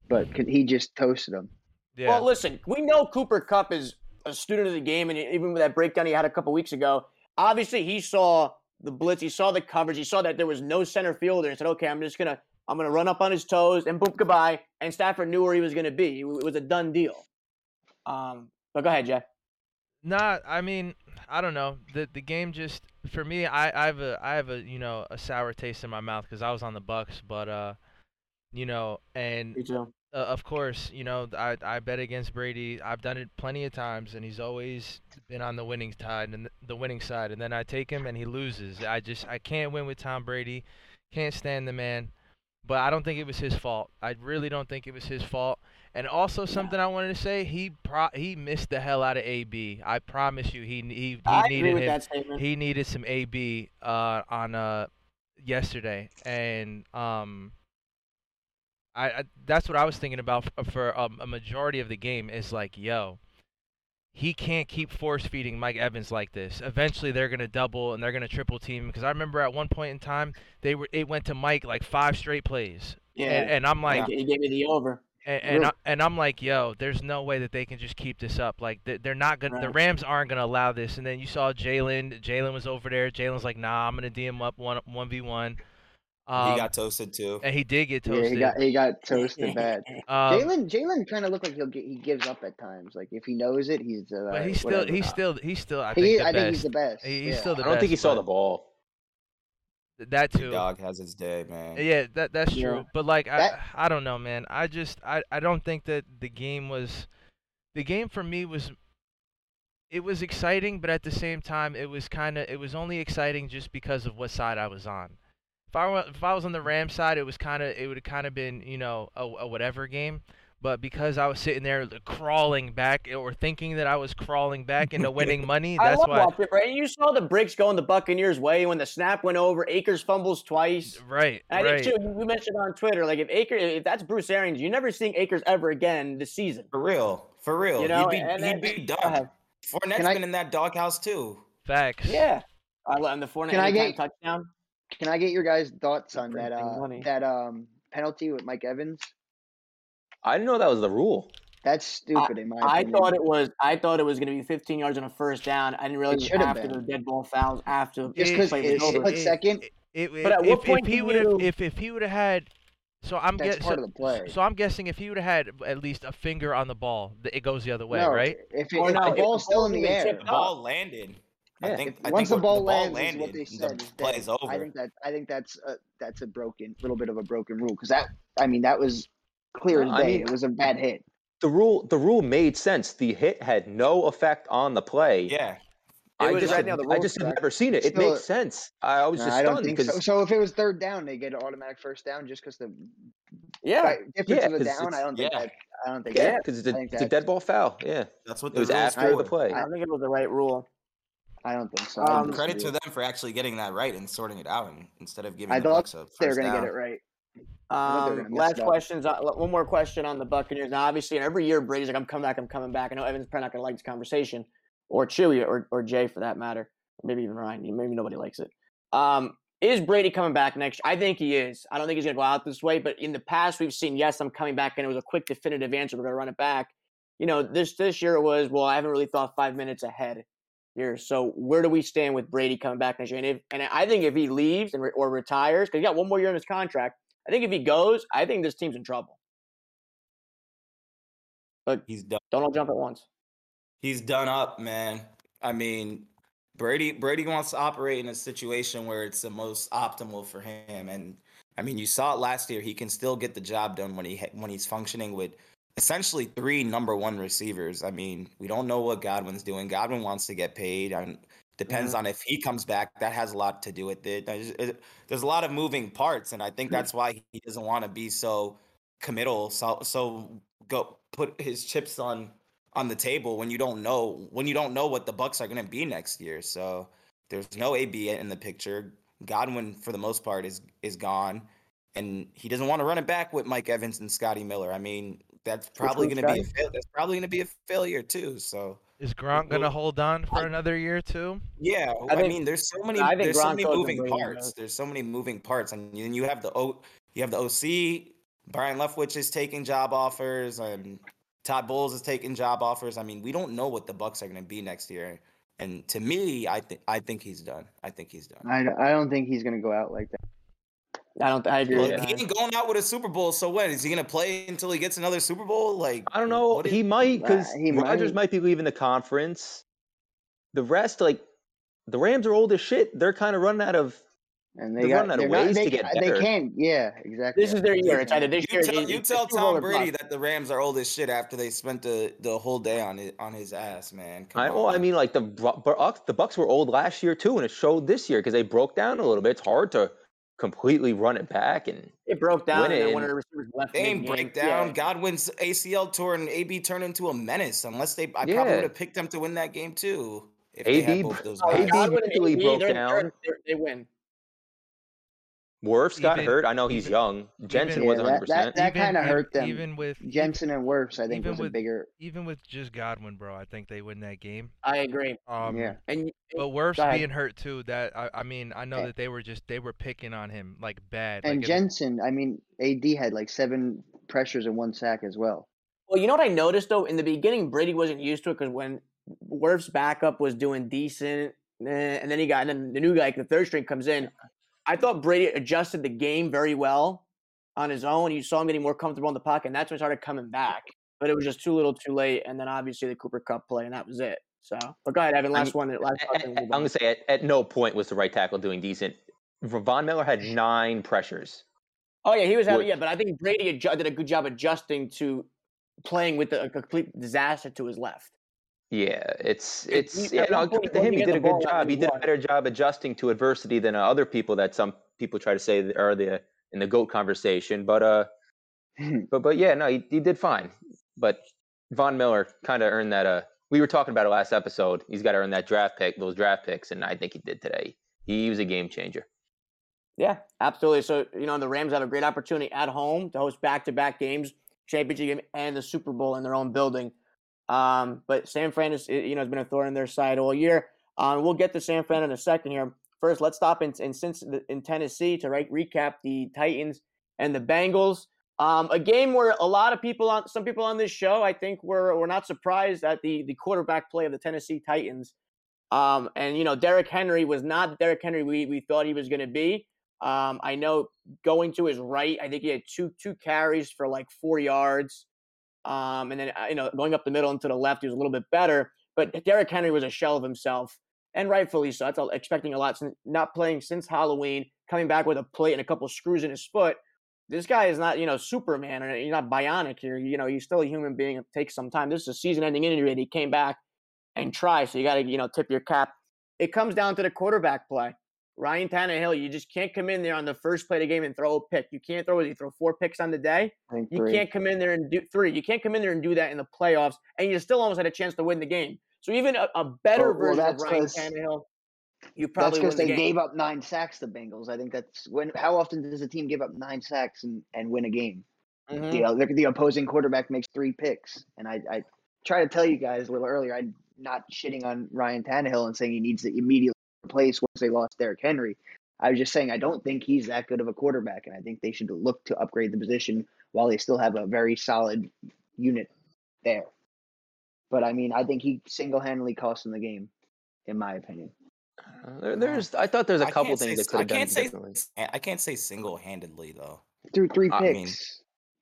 But he just toasted him. yeah. Well, listen, we know Cooper Kupp is a student of the game, and even with that breakdown he had a couple weeks ago, obviously he saw the blitz, he saw the coverage, he saw that there was no center fielder, and said, "Okay, I'm just gonna, I'm gonna run up on his toes and boom, goodbye." And Stafford knew where he was gonna be. It was a done deal. Um, but go ahead, Jay. Not, I mean, I don't know. The the game just for me, I, I have a I have a you know a sour taste in my mouth because I was on the Bucks, but uh, you know, and too. Uh, of course, you know, I I bet against Brady. I've done it plenty of times, and he's always been on the winning side and the winning side. And then I take him, and he loses. I just I can't win with Tom Brady. Can't stand the man. But I don't think it was his fault. I really don't think it was his fault. And also something I wanted to say, he pro- he missed the hell out of AB. I promise you, he he he I needed agree with him that statement. he needed some AB uh, on uh, yesterday, and um, I, I that's what I was thinking about for, for um, a majority of the game. Is like, yo, he can't keep force feeding Mike Evans like this. Eventually, they're gonna double and they're gonna triple team. Because I remember at one point in time, they were it went to Mike like five straight plays, yeah, and, and I'm like, he gave me the over. and and, I, and I'm like, yo, there's no way that they can just keep this up. Like they- they're not gonna, the Rams aren't gonna allow this. And then you saw Jalen. Jalen was over there. Jalen's like, nah, I'm gonna D him up one one v one. Um, he got toasted too. and he did get Yeah, toasted. he got he got toasted bad. um, Jalen Jalen kind of looked like he'll get he gives up at times. Like if he knows it, he's uh, but he's still whatever. he's still he's still I think he, the I best. think he's the best. He- he's yeah. still the I don't think he saw the ball. that Big too. dog has his day, man. Yeah, that that's Yeah. true. But like That- I I don't know, man. I just I I don't think that the game was the game for me was it was exciting, but at the same time it was kind of it was only exciting just because of what side I was on. If I were, if I was on the Rams side, it was kind of it would have kind of been, you know, a, a whatever game. But because I was sitting there crawling back eh, or thinking that I was crawling back into winning money, I that's love why it, right? You saw the breaks going the Buccaneers' way when the snap went over. Akers fumbles twice. right, And I right. think too, you mentioned on Twitter, like if Akers, if that's Bruce Arians, you're never seeing Akers ever again this season. For real, for real. You know, he'd be, and he'd then- be done. ahead. Fournette's I- been in that doghouse too. Facts. Yeah, I love the Fournette Can I anytime get- touchdown. Can I get your guys' thoughts on that uh, money. that um penalty with Mike Evans? I didn't know that was the rule. That's stupid in my I opinion. thought it was. I thought it was going to be 15 yards on a first down. I didn't realize it, should was have after been. the dead ball fouls after Just the 'cause play it's was over. split second. It, But at if, what if point he would have if if he would have had so I'm guessing so, of the play. so I'm guessing if he would have had at least a finger on the ball, it goes the other way, no, right? If, it, if no, the if ball's the still in the air, The ball landed. I think If- I once think the when ball lands, landed, is what they said is play is over. I think that I think that's a, that's a broken little bit of a broken rule because that I mean that was clear as No, I day. mean- it was a bad hit. The rule the rule made sense. The hit had no effect on the play. yeah, I was just right now, the I just have never seen it. It Still- makes sense. I was No, just I don't stunned think because so. So if it was third down, they get an automatic first down just because the Yeah. di- difference Yeah, of the 'cause down. I don't think yeah. that. I don't think yeah, because it's, I a, think it's a dead ball foul. Yeah, that's what it was rules after for. the play. I don't think it was the right rule. I don't think so. Um, Credit to them for actually getting that right and sorting it out, and instead of giving I the thought Bucks a first They're gonna get it right. thought they were Um, last it up. questions. Uh, one more question on the Buccaneers. Now, obviously, every year Brady's like, "I'm coming back. I'm coming back." I know Evan's probably not going to like this conversation, or Chewy, or, or Jay for that matter. Maybe even Ryan. Maybe nobody likes it. Um, is Brady coming back next? I think he is. I don't think he's going to go out this way. But in the past, we've seen, yes, I'm coming back, and it was a quick, definitive answer. We're going to run it back. You know, this this year it was, well, I haven't really thought five minutes ahead here. So where do we stand with Brady coming back next year? And, if, and I think if he leaves and re- or retires, because he got one more year in his contract, I think if he goes, I think this team's in trouble. But He's done. don't all jump at once. He's done up, man. I mean, Brady Brady wants to operate in a situation where it's the most optimal for him, and I mean, you saw it last year. He can still get the job done when he when he's functioning with essentially three number one receivers. I mean, we don't know what Godwin's doing. Godwin wants to get paid, and depends on if he comes back. That has a lot to do with it. There's, it- there's a lot of moving parts, and I think that's why he doesn't want to be so committal. So so go put his chips on on the table when you don't know when you don't know what the Bucks are going to be next year. So there's no AB in the picture. Godwin, for the most part, is is gone, and he doesn't want to run it back with Mike Evans and Scotty Miller. I mean, that's probably going to be a fail- that's probably going to be a failure too. So Is Gronk gonna hold on for another year too? yeah, I I, think- mean, there's so many I think there's so many moving parts. goes. There's so many moving parts, and you, you have the O you have the OC. Byron Leftwich is taking job offers, and Todd Bowles is taking job offers. I mean, we don't know what the Bucks are going to be next year. And to me, I think I think he's done. I think he's done. I, I don't think he's gonna go out like that. I don't. I agree. Well, with he that. ain't going out with a Super Bowl. So when is he going to play until he gets another Super Bowl? Like I don't know. what is- He might because Uh, Rodgers might. might be leaving the conference. The rest, like the Rams, are old as shit. They're kind of running out of. And they They're got running out of they're not- ways they, to get ca- They can't. Yeah, exactly. This is their year. It's either this you year. tell, you tell Tom Brady bust. that the Rams are old as shit after they spent the, the whole day on it on his ass, man. Come I, well, I mean, like the Bucks, the Bucks were old last year too, and it showed this year because they broke down a little bit. It's hard to completely run it back, and It broke down, and one of the receivers left. They ain't mid-game. break down. Yeah. Godwin's ACL tour and AB turned into a menace. Unless they, I probably would have picked them to win that game too. If they had both those Oh, AB guys. Godwin AB, broke they're- down. they're- they're- They win. Wirfs got Even- hurt. I know he's even- young. Jensen Yeah, wasn't that- 100. percent that kinda hurt them. Even with Jensen and Wirfs, I think, even was a with- bigger. even with just Godwin, bro, I think they win that game. I agree. Um, yeah, And But Wirfs Go ahead. being hurt too. That I, I mean, I know And- that they were just they were picking on him like bad. and like, it- Jensen. I mean, AD had like seven pressures and one sack as well. Well, you know what I noticed though in the beginning, Brady wasn't used to it because when Wirf's backup was doing decent, eh, and then he got and then the new guy, like the third string, comes in. I thought Brady adjusted the game very well on his own. You saw him getting more comfortable in the pocket, and that's when he started coming back. But it was just too little, too late, and then obviously the Cooper Kupp play, and that was it. So, but go ahead, Evan. Last one. Last I- question. I- we'll move I'm gonna say at, at no point was the right tackle doing decent. Von Miller had nine pressures. Oh yeah, he was having Which- yeah, but I think Brady adju- did a good job adjusting to playing with a, a complete disaster to his left. Yeah, it's it's he- yeah, no, one point good he to him. He did a good job. He did a better job adjusting to adversity than uh, other people that some people try to say are the in the goat conversation. But uh, but but yeah, no, he, he did fine. But Von Miller kind of earned that. Uh, we were talking about it last episode. He's got to earn that draft pick, those draft picks, and I think he did today. He was a game changer. Yeah, absolutely. So you know the Rams have a great opportunity at home to host back-to-back games, championship game, and the Super Bowl in their own building. Um, but San Fran is you know has been a thorn in their side all year. Um, we'll get to San Fran in a second here. First, let's stop in in, in Tennessee to recap the Titans and the Bengals. Um, a game where a lot of people on some people on this show, I think, were were not surprised at the the quarterback play of the Tennessee Titans. Um, and you know, Derrick Henry was not Derrick Henry we we thought he was going to be. Um, I know going to his right, I think he had two two carries for like four yards. Um, and then uh, you know going up the middle and to the left, he was a little bit better. But Derrick Henry was a shell of himself. and rightfully so. That's expecting a lot. Since, not playing since Halloween, coming back with a plate and a couple screws in his foot. This guy is not, you know, Superman or he's not bionic here. You know, he's still a human being. It takes some time. This is a season-ending injury, and he came back and tried. So you got to, you know, tip your cap. It comes down to the quarterback play. Ryan Tannehill, you just can't come in there on the first play of the game and throw a pick. You can't throw. it. You throw four picks on the day. You can't come in there and do three. You can't come in there and do that in the playoffs, and you still almost had a chance to win the game. So even a, a better Well- well, version of that's Ryan Tannehill, you That's probably because win the they game. gave up nine sacks to Bengals. I think that's when. How often does a team give up nine sacks and, and win a game? Mhm. You the, the opposing quarterback makes three picks, and I, I try to tell you guys a little earlier. I'm not shitting on Ryan Tannehill and saying he needs to immediately replace once they lost Derrick Henry. I was just saying I don't think he's that good of a quarterback, and I think they should look to upgrade the position while they still have a very solid unit there. But I mean, I think he single-handedly cost them the game, in my opinion. Uh, There, there's, I thought there's a I couple things say, that could have done say differently. I can't say single-handedly though. Through three I picks. mean,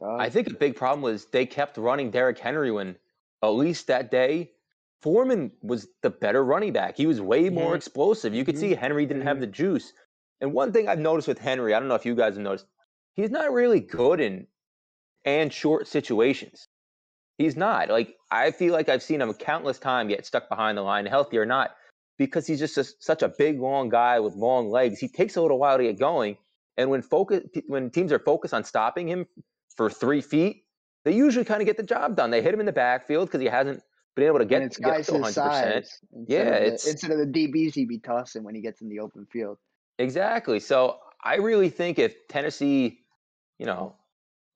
dog. I think a big problem was they kept running Derrick Henry when, at least that day, Foreman was the better running back. He was way more Mhm. explosive. You could Mhm. see Henry didn't have Mhm. the juice. And one thing I've noticed with Henry, I don't know if you guys have noticed, he's not really good in and short situations. He's not. Like I feel like I've seen him countless times get stuck behind the line, healthy or not, because he's just a, such a big, long guy with long legs. He takes a little while to get going, and when focus when teams are focused on stopping him for three feet, they usually kind of get the job done. They hit him in the backfield because he hasn't been able to get, it's get to 100%. size. Yeah, of the, it's- instead of the DBs he'd be tossing when he gets in the open field. Exactly. So I really think if Tennessee, you know,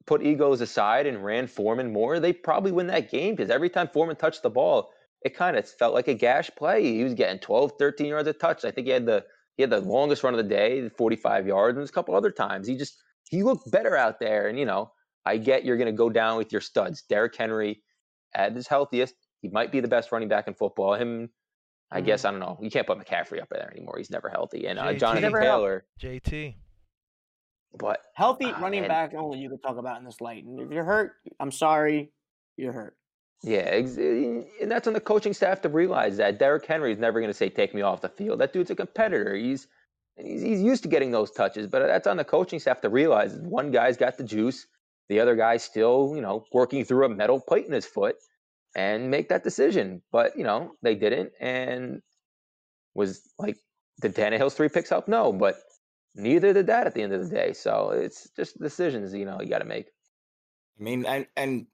put egos aside and ran Foreman more, they probably win that game because every time Foreman touched the ball, it kind of felt like a gash play. He was getting 12, 13 yards a touch. I think he had the he had the longest run of the day, 45 yards, and there's a couple other times. He just he looked better out there. And you know, I get you're going to go down with your studs. Derrick Henry at his healthiest, he might be the best running back in football. Him, I guess I don't know. You can't put McCaffrey up there anymore. He's never healthy. And uh, JT. Jonathan Never healthy. Taylor, JT. but Healthy Ah, running man. back only you could talk about in this light. And if you're hurt, I'm sorry, you're hurt. Yeah, eh, and that's on the coaching staff to realize that Derrick Henry is never going to say "take me off the field." That dude's a competitor. He's he's, he's used to getting those touches, but that's on the coaching staff to realize one guy's got the juice, the other guy's still you know working through a metal plate in his foot, and make that decision. But you know they didn't, and was like did Tannehill's three picks help? No, but neither did that at the end of the day. So it's just decisions you know you got to make. I mean, and and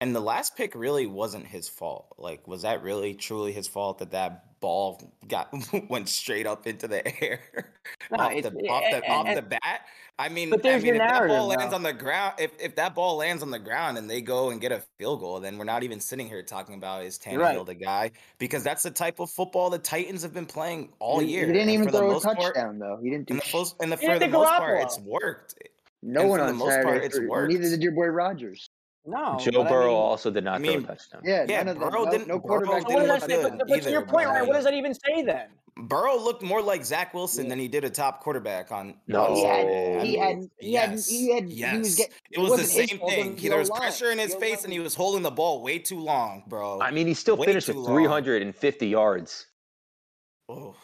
and the last pick really wasn't his fault. Like, was that really truly his fault that that ball got went straight up into the air No, off, the, eh, off the and- off and- the bat? I mean, But there's I mean, your if that ball lands though. on the ground, if if that ball lands on the ground and they go and get a field goal, then we're not even sitting here talking about is You're right. Tannehill the guy because that's the type of football the Titans have been playing all he, year. he didn't and even throw a most part- touchdown though. He didn't do in the most, in the, for the the most part, it's worked. no and one for the most Saturday. part, it's worked. Neither did your boy Rodgers. No, Joe but I Burrow mean- also did not I throw a touchdown. Yeah, Yeah, none of. Burrow No, didn't- no Burrow quarterback. So didn't look good But, but to your point, right? What does that even say then? Burrow looked more like Zach Wilson Yeah. than he did a top quarterback on. No. on He had, he had, he had, yes, he had, yes. he was getting. it was the same thing. He, the there was O-line. pressure in his The face, O-line and he was holding the ball way too long, bro. I mean, he still way finished too with long. 350 yards. Oh,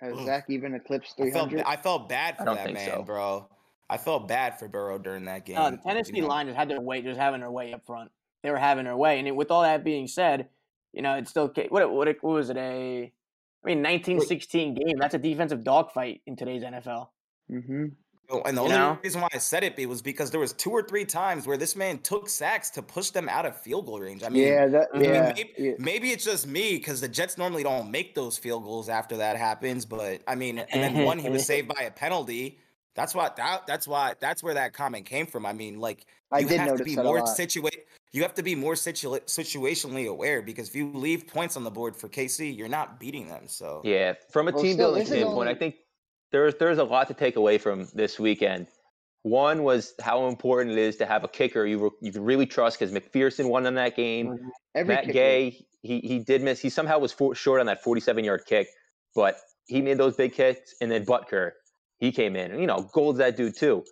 Has Ugh. Zach even eclipsed I felt 300? I felt bad I for don't that think man, so. bro. I felt bad for Burrow during that game. No, the you Tennessee know. line just had their way, just having their way up front. They were having their way, and it, with all that being said, you know, it's still what what, what was it a? I mean, 1916 game. That's a defensive dogfight in today's NFL. Mm-hmm. Oh, And the You only know? reason why I said it was because there was two or three times where this man took sacks to push them out of field goal range. I mean, yeah, that, I mean, yeah, maybe, yeah. maybe it's just me because the Jets normally don't make those field goals after that happens. But I mean, and then one he was saved by a penalty. That's why that that's why that's where that comment came from. I mean, like I you did have to be more lot. situate. You have to be more situa- situationally aware because if you leave points on the board for KC, you're not beating them. So Yeah, from a Well, team building this is standpoint, I think there's there's a lot to take away from this weekend. One was how important it is to have a kicker you re- you can really trust because McPherson won in that game. Mm-hmm. Every Matt kicker- Gay, he he did miss. He somehow was for, short on that 47 yard kick, but he made those big kicks. And then Butker, he came in, and you know, Gold's that dude too.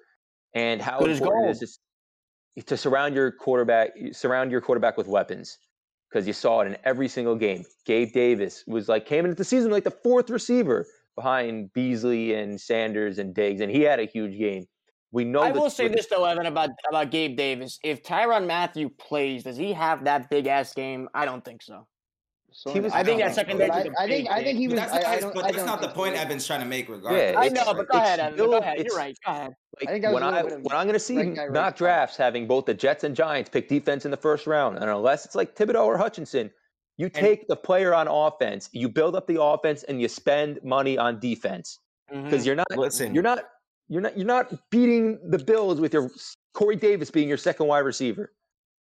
And how Good important it is gold. to, surround your quarterback, surround your quarterback with weapons. because you saw it in every single game. Gabe Davis was like came into the season like the fourth receiver behind Beasley and Sanders and Diggs, and he had a huge game. We know. I will say this though, Evan, about about Gabe Davis. If Tyrann Mathieu plays, does he have that big ass game? I don't think so. So He was- I think that don't secondary. But is I, a I think I think he was. But that's, I, not, I his- don't, but I that's don't not the point so. Evan's trying to make regardless. I know, but go ahead, Evan. still- Go ahead. You're right. Go ahead. Like, I think that was when a I little bit of when I'm going to see right guy, right mock drafts having both the Jets and Giants pick defense in the first round, and unless it's like Thibodeaux or Hutchinson, you take the player on offense, you build up the offense, and you spend money on defense mm-hmm. because you're not Listen, you're not you're not you're not beating the Bills with your Corey Davis being your second wide receiver.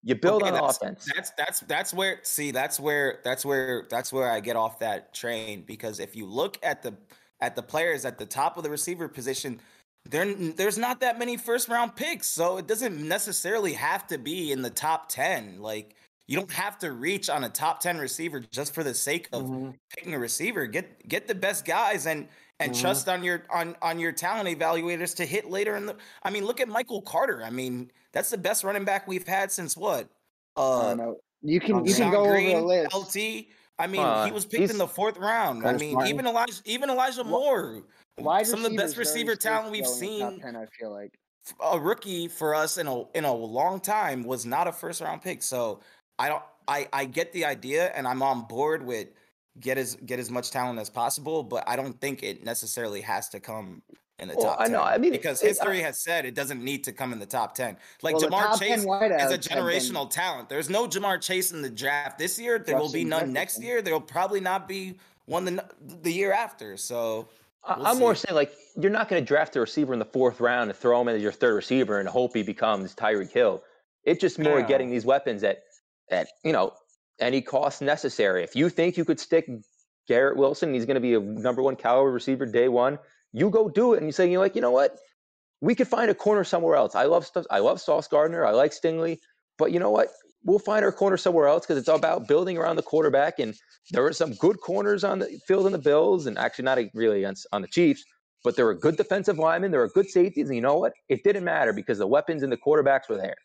You build Okay, on that's, offense. That's that's that's where see that's where that's where that's where I get off that train because if you look at the at the players at the top of the receiver position, there there's not that many first round picks, so it doesn't necessarily have to be in the top ten. Like you don't have to reach on a top ten receiver just for the sake of Mhm. picking a receiver. Get get the best guys and and Mhm. trust on your on on your talent evaluators to hit later in the. I mean, look at Michael Carter. I mean, that's the best running back we've had since what? I Uh. You can you Sean can go Green, over the list. LT. I mean, Uh, he was picked in the fourth round. I mean, Martin. even Elijah even Elijah Moore, Wide some of the best receiver safe talent we've to go in the seen. Top ten, I feel like. A rookie for us in a in a long time was not a first round pick. So I don't. I I get the idea, and I'm on board with get as get as much talent as possible, but I don't think it necessarily has to come in the Well, top I 10. know, I mean, because it- history uh has said it doesn't need to come in the top 10. Like Well, Ja'Marr 10 Chase is a been- generational talent. There's no Ja'Marr Chase in the draft this year. There will be none next year. There will probably not be one the the year after. So We'll I'm more saying like you're not going to draft a receiver in the fourth round and throw him as your third receiver and hope he becomes Tyreek Hill. It's just more Yeah. getting these weapons at at you know any cost necessary. If you think you could stick Garrett Wilson, he's going to be a number one caliber receiver day one. You go do it, and you say you're like, you know what? We could find a corner somewhere else. I love stuff. I love Sauce Gardner. I like Stingley, but you know what? We'll find our corner somewhere else because it's all about building around the quarterback. And there were some good corners on the field in the Bills, and actually not really against on the Chiefs. But there were good defensive linemen. There were good safeties, and you know what? It didn't matter because the weapons and the quarterbacks were there.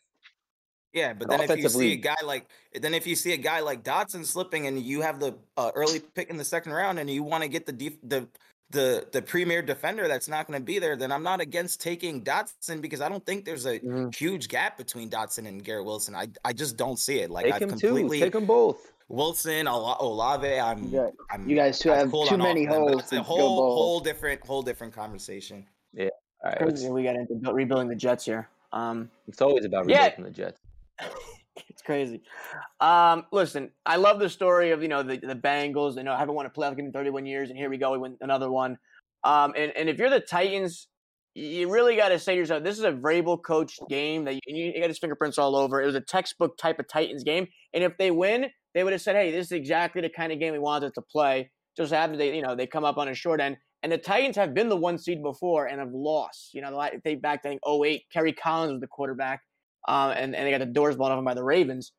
Yeah, but An then if you see a guy like then if you see a guy like Dotson slipping and you have the uh, early pick in the second round and you want to get the def- the the the premier defender that's not going to be there, then I'm not against taking Dotson because I don't think there's a Mhm. huge gap between Dotson and Garrett Wilson. I I just don't see it. Like Take I've him too. completely Take them both. Wilson, Ola- Olave. I'm, You I'm you guys two I've have too many of them, holes It's to a whole whole different whole different conversation. Yeah, all right, Crazy we got into rebuilding the Jets here. Um, it's always about Yeah. rebuilding the Jets. It's crazy. Um, listen, I love the story of you know the the Bengals. You know, I haven't won a playoff game in 31 years, and here we go, we win another one. Um, and and if you're the Titans, you really got to say to yourself, this is a Vrabel coached game that you, you got his fingerprints all over. It was a textbook type of Titans game, and if they win, they would have said, "Hey, this is exactly the kind of game we wanted to play." Just happens they you know they come up on a short end. And the Titans have been the one seed before and have lost. You know, they back to I think 08, Kerry Collins was the quarterback um, and, and they got the doors blown off them by the Ravens.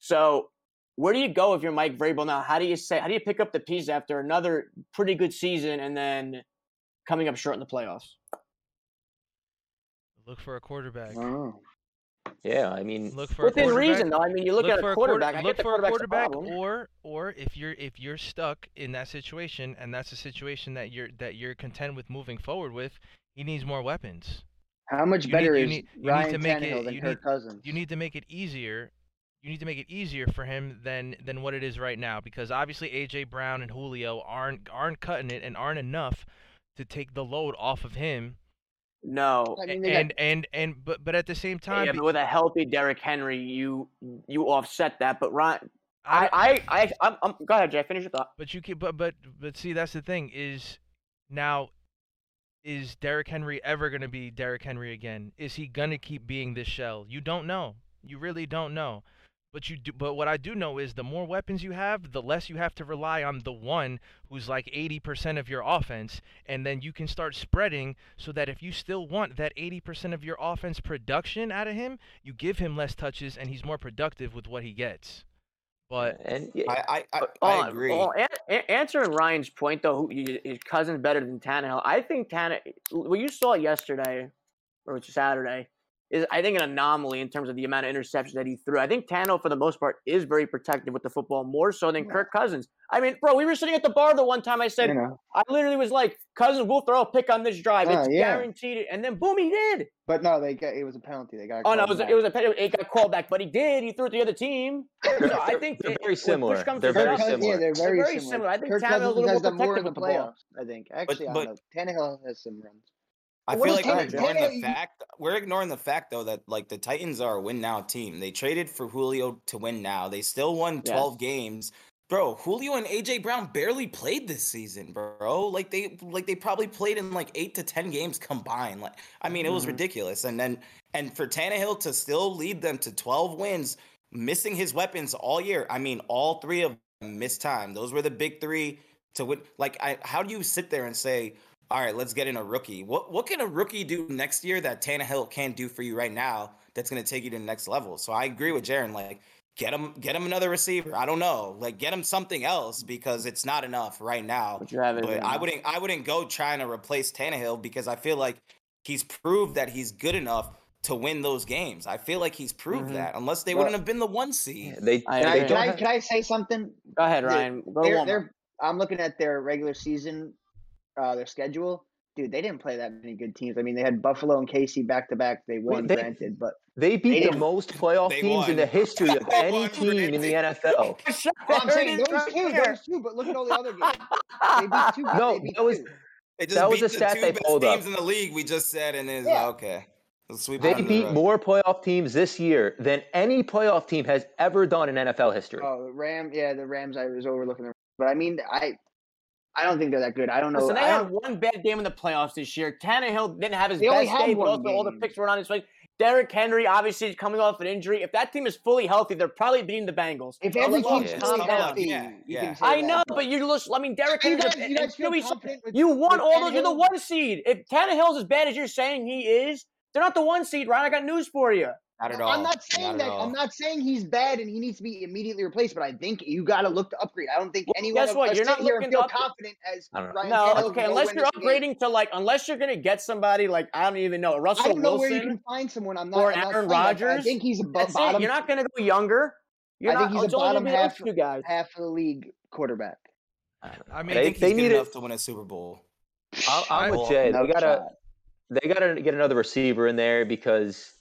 So where do you go if you're Mike Vrabel now? How do you say? How do you pick up the piece after another pretty good season and then coming up short in the playoffs? Look for a quarterback. Oh. Yeah, I mean, Look for Within quarterback. reason, though. I mean, you look, look at for a a quarter- quarterback. I look get the for a quarterback, or or if you're if you're stuck in that situation and that's a situation that you're that you're content with moving forward with, he needs more weapons. How much You better need- you is need- you need Ryan to make Tannehill it- than you Kirk need- Cousins? You need to make it easier. You need to make it easier for him than than what it is right now because obviously AJ Brown and Julio aren't aren't cutting it and aren't enough to take the load off of him. No. I mean, they got- And and and but but at the same time, Yeah, but with a healthy Derrick Henry, you you offset that. But Ryan, I- I I I I'm, I'm, go ahead, Jay. Finish your thought. But you can, but but but see, that's the thing is, now, is Derrick Henry ever gonna be Derrick Henry again? Is he gonna keep being this shell? You don't know. You really don't know. But you do. But what I do know is the more weapons you have, the less you have to rely on the one who's like 80% of your offense, and then you can start spreading so that if you still want that 80% of your offense production out of him, you give him less touches and he's more productive with what he gets. But and I I, I, But, I uh, agree. well, an- a- answering Ryan's point though, who, his cousin's better than Tannehill. I think Tannehill. What you saw yesterday, or it's Saturday, is I think an anomaly in terms of the amount of interceptions that he threw. I think Tannehill, for the most part, is very protective with the football, more so than Yeah. Kirk Cousins. I mean, bro, we were sitting at the bar the one time. I said, You know, I literally was like, Cousins will throw a pick on this drive. Oh, it's yeah. guaranteed. And then boom, he did. but no, they got it was a penalty. They got. Oh no, it was a, back. it was a it got called back, but he did. He threw it to the other team. So I think they're it- very similar. They're very similar. Yeah, they're very, very similar. similar. I think Kirk Tannehill's a Cousins little has more done more in protective the with the ball. playoffs. I think actually, I but- don't know. Tannehill has some runs. I What feel like we're ignoring the fact we're ignoring the fact though that like the Titans are a win now team. They traded for Julio to win now. They still won Yes. 12 games. Bro, Julio and AJ Brown barely played this season, bro. Like they like they probably played in like 8 to 10 games combined. Like I mean, it was Mhm. ridiculous. And then and for Tannehill to still lead them to 12 wins, missing his weapons all year. I mean, all three of them missed time. Those were the big 3 to win. Like I how do you sit there and say all right, let's get in a rookie. What what can a rookie do next year that Tannehill can't do for you right now? That's going to take you to the next level. So I agree with Jaron. Like, get him get him another receiver. I don't know, like get him something else because it's not enough right now. But you have it. But I wouldn't I wouldn't go trying to replace Tannehill because I feel like he's proved that he's good enough to win those games. I feel like he's proved Mhm. that unless they Well- wouldn't have been the one seed. They, I Can I, can I can I say something? Go ahead, Ryan. Go They're, they're, I'm looking at their regular season, uh, their schedule. Dude, they didn't play that many good teams. I mean, they had Buffalo and Casey back to back. They won, they- granted, but They beat They the most playoff They teams in the history of any team in the NFL. well, I'm saying those two, those two. But look at all the other games. They beat two. No, they beat that was- two. That was a the stat they best pulled up. teams in the league. We just said, and it's Yeah. okay. Let's sweep They under the beat more playoff teams this year than any playoff team has ever done in NFL history. Oh, the Ram. Yeah, the Rams. I was overlooking them, but I mean, I, I don't think they're that good. I don't know. Listen, they had one bad game in the playoffs this year. Tannehill didn't have his They best had day, but one also all the picks were on his face. Derrick Henry obviously is coming off an injury. If that team is fully healthy, they're probably beating the Bengals. if every team's yeah. fully healthy, Yeah, yeah. I that, know, but but you listen. I mean, Derrick You Henry. guys- you guys feel you confident with- you won all those. You're the one seed. If Tannehill's as bad as you're saying he is, they're not the one seed, Ryan. I got news for you. Not at all. I'm not saying at that. I'm not saying he's bad and he needs to be immediately replaced. But I think you got to look to upgrade. I don't think Well, anyone guess what? You're not here and looking feel to confident as I don't know. Ryan No, Tannehill okay. Oh, unless you're this game. upgrading to like, unless you're gonna get somebody like I don't even know, a I I don't know where you can find someone. I'm not. or I'm not Aaron saying that, I think he's a bo- That's bottom it. You're not gonna go younger. You're I not. think he's a gonna bottom be half- those two guys. half of the league quarterback. I I mean, They- think they he's good need it- enough to win a Super Bowl. I'm, I'm with Jay. No They gotta, they gotta get another receiver in there because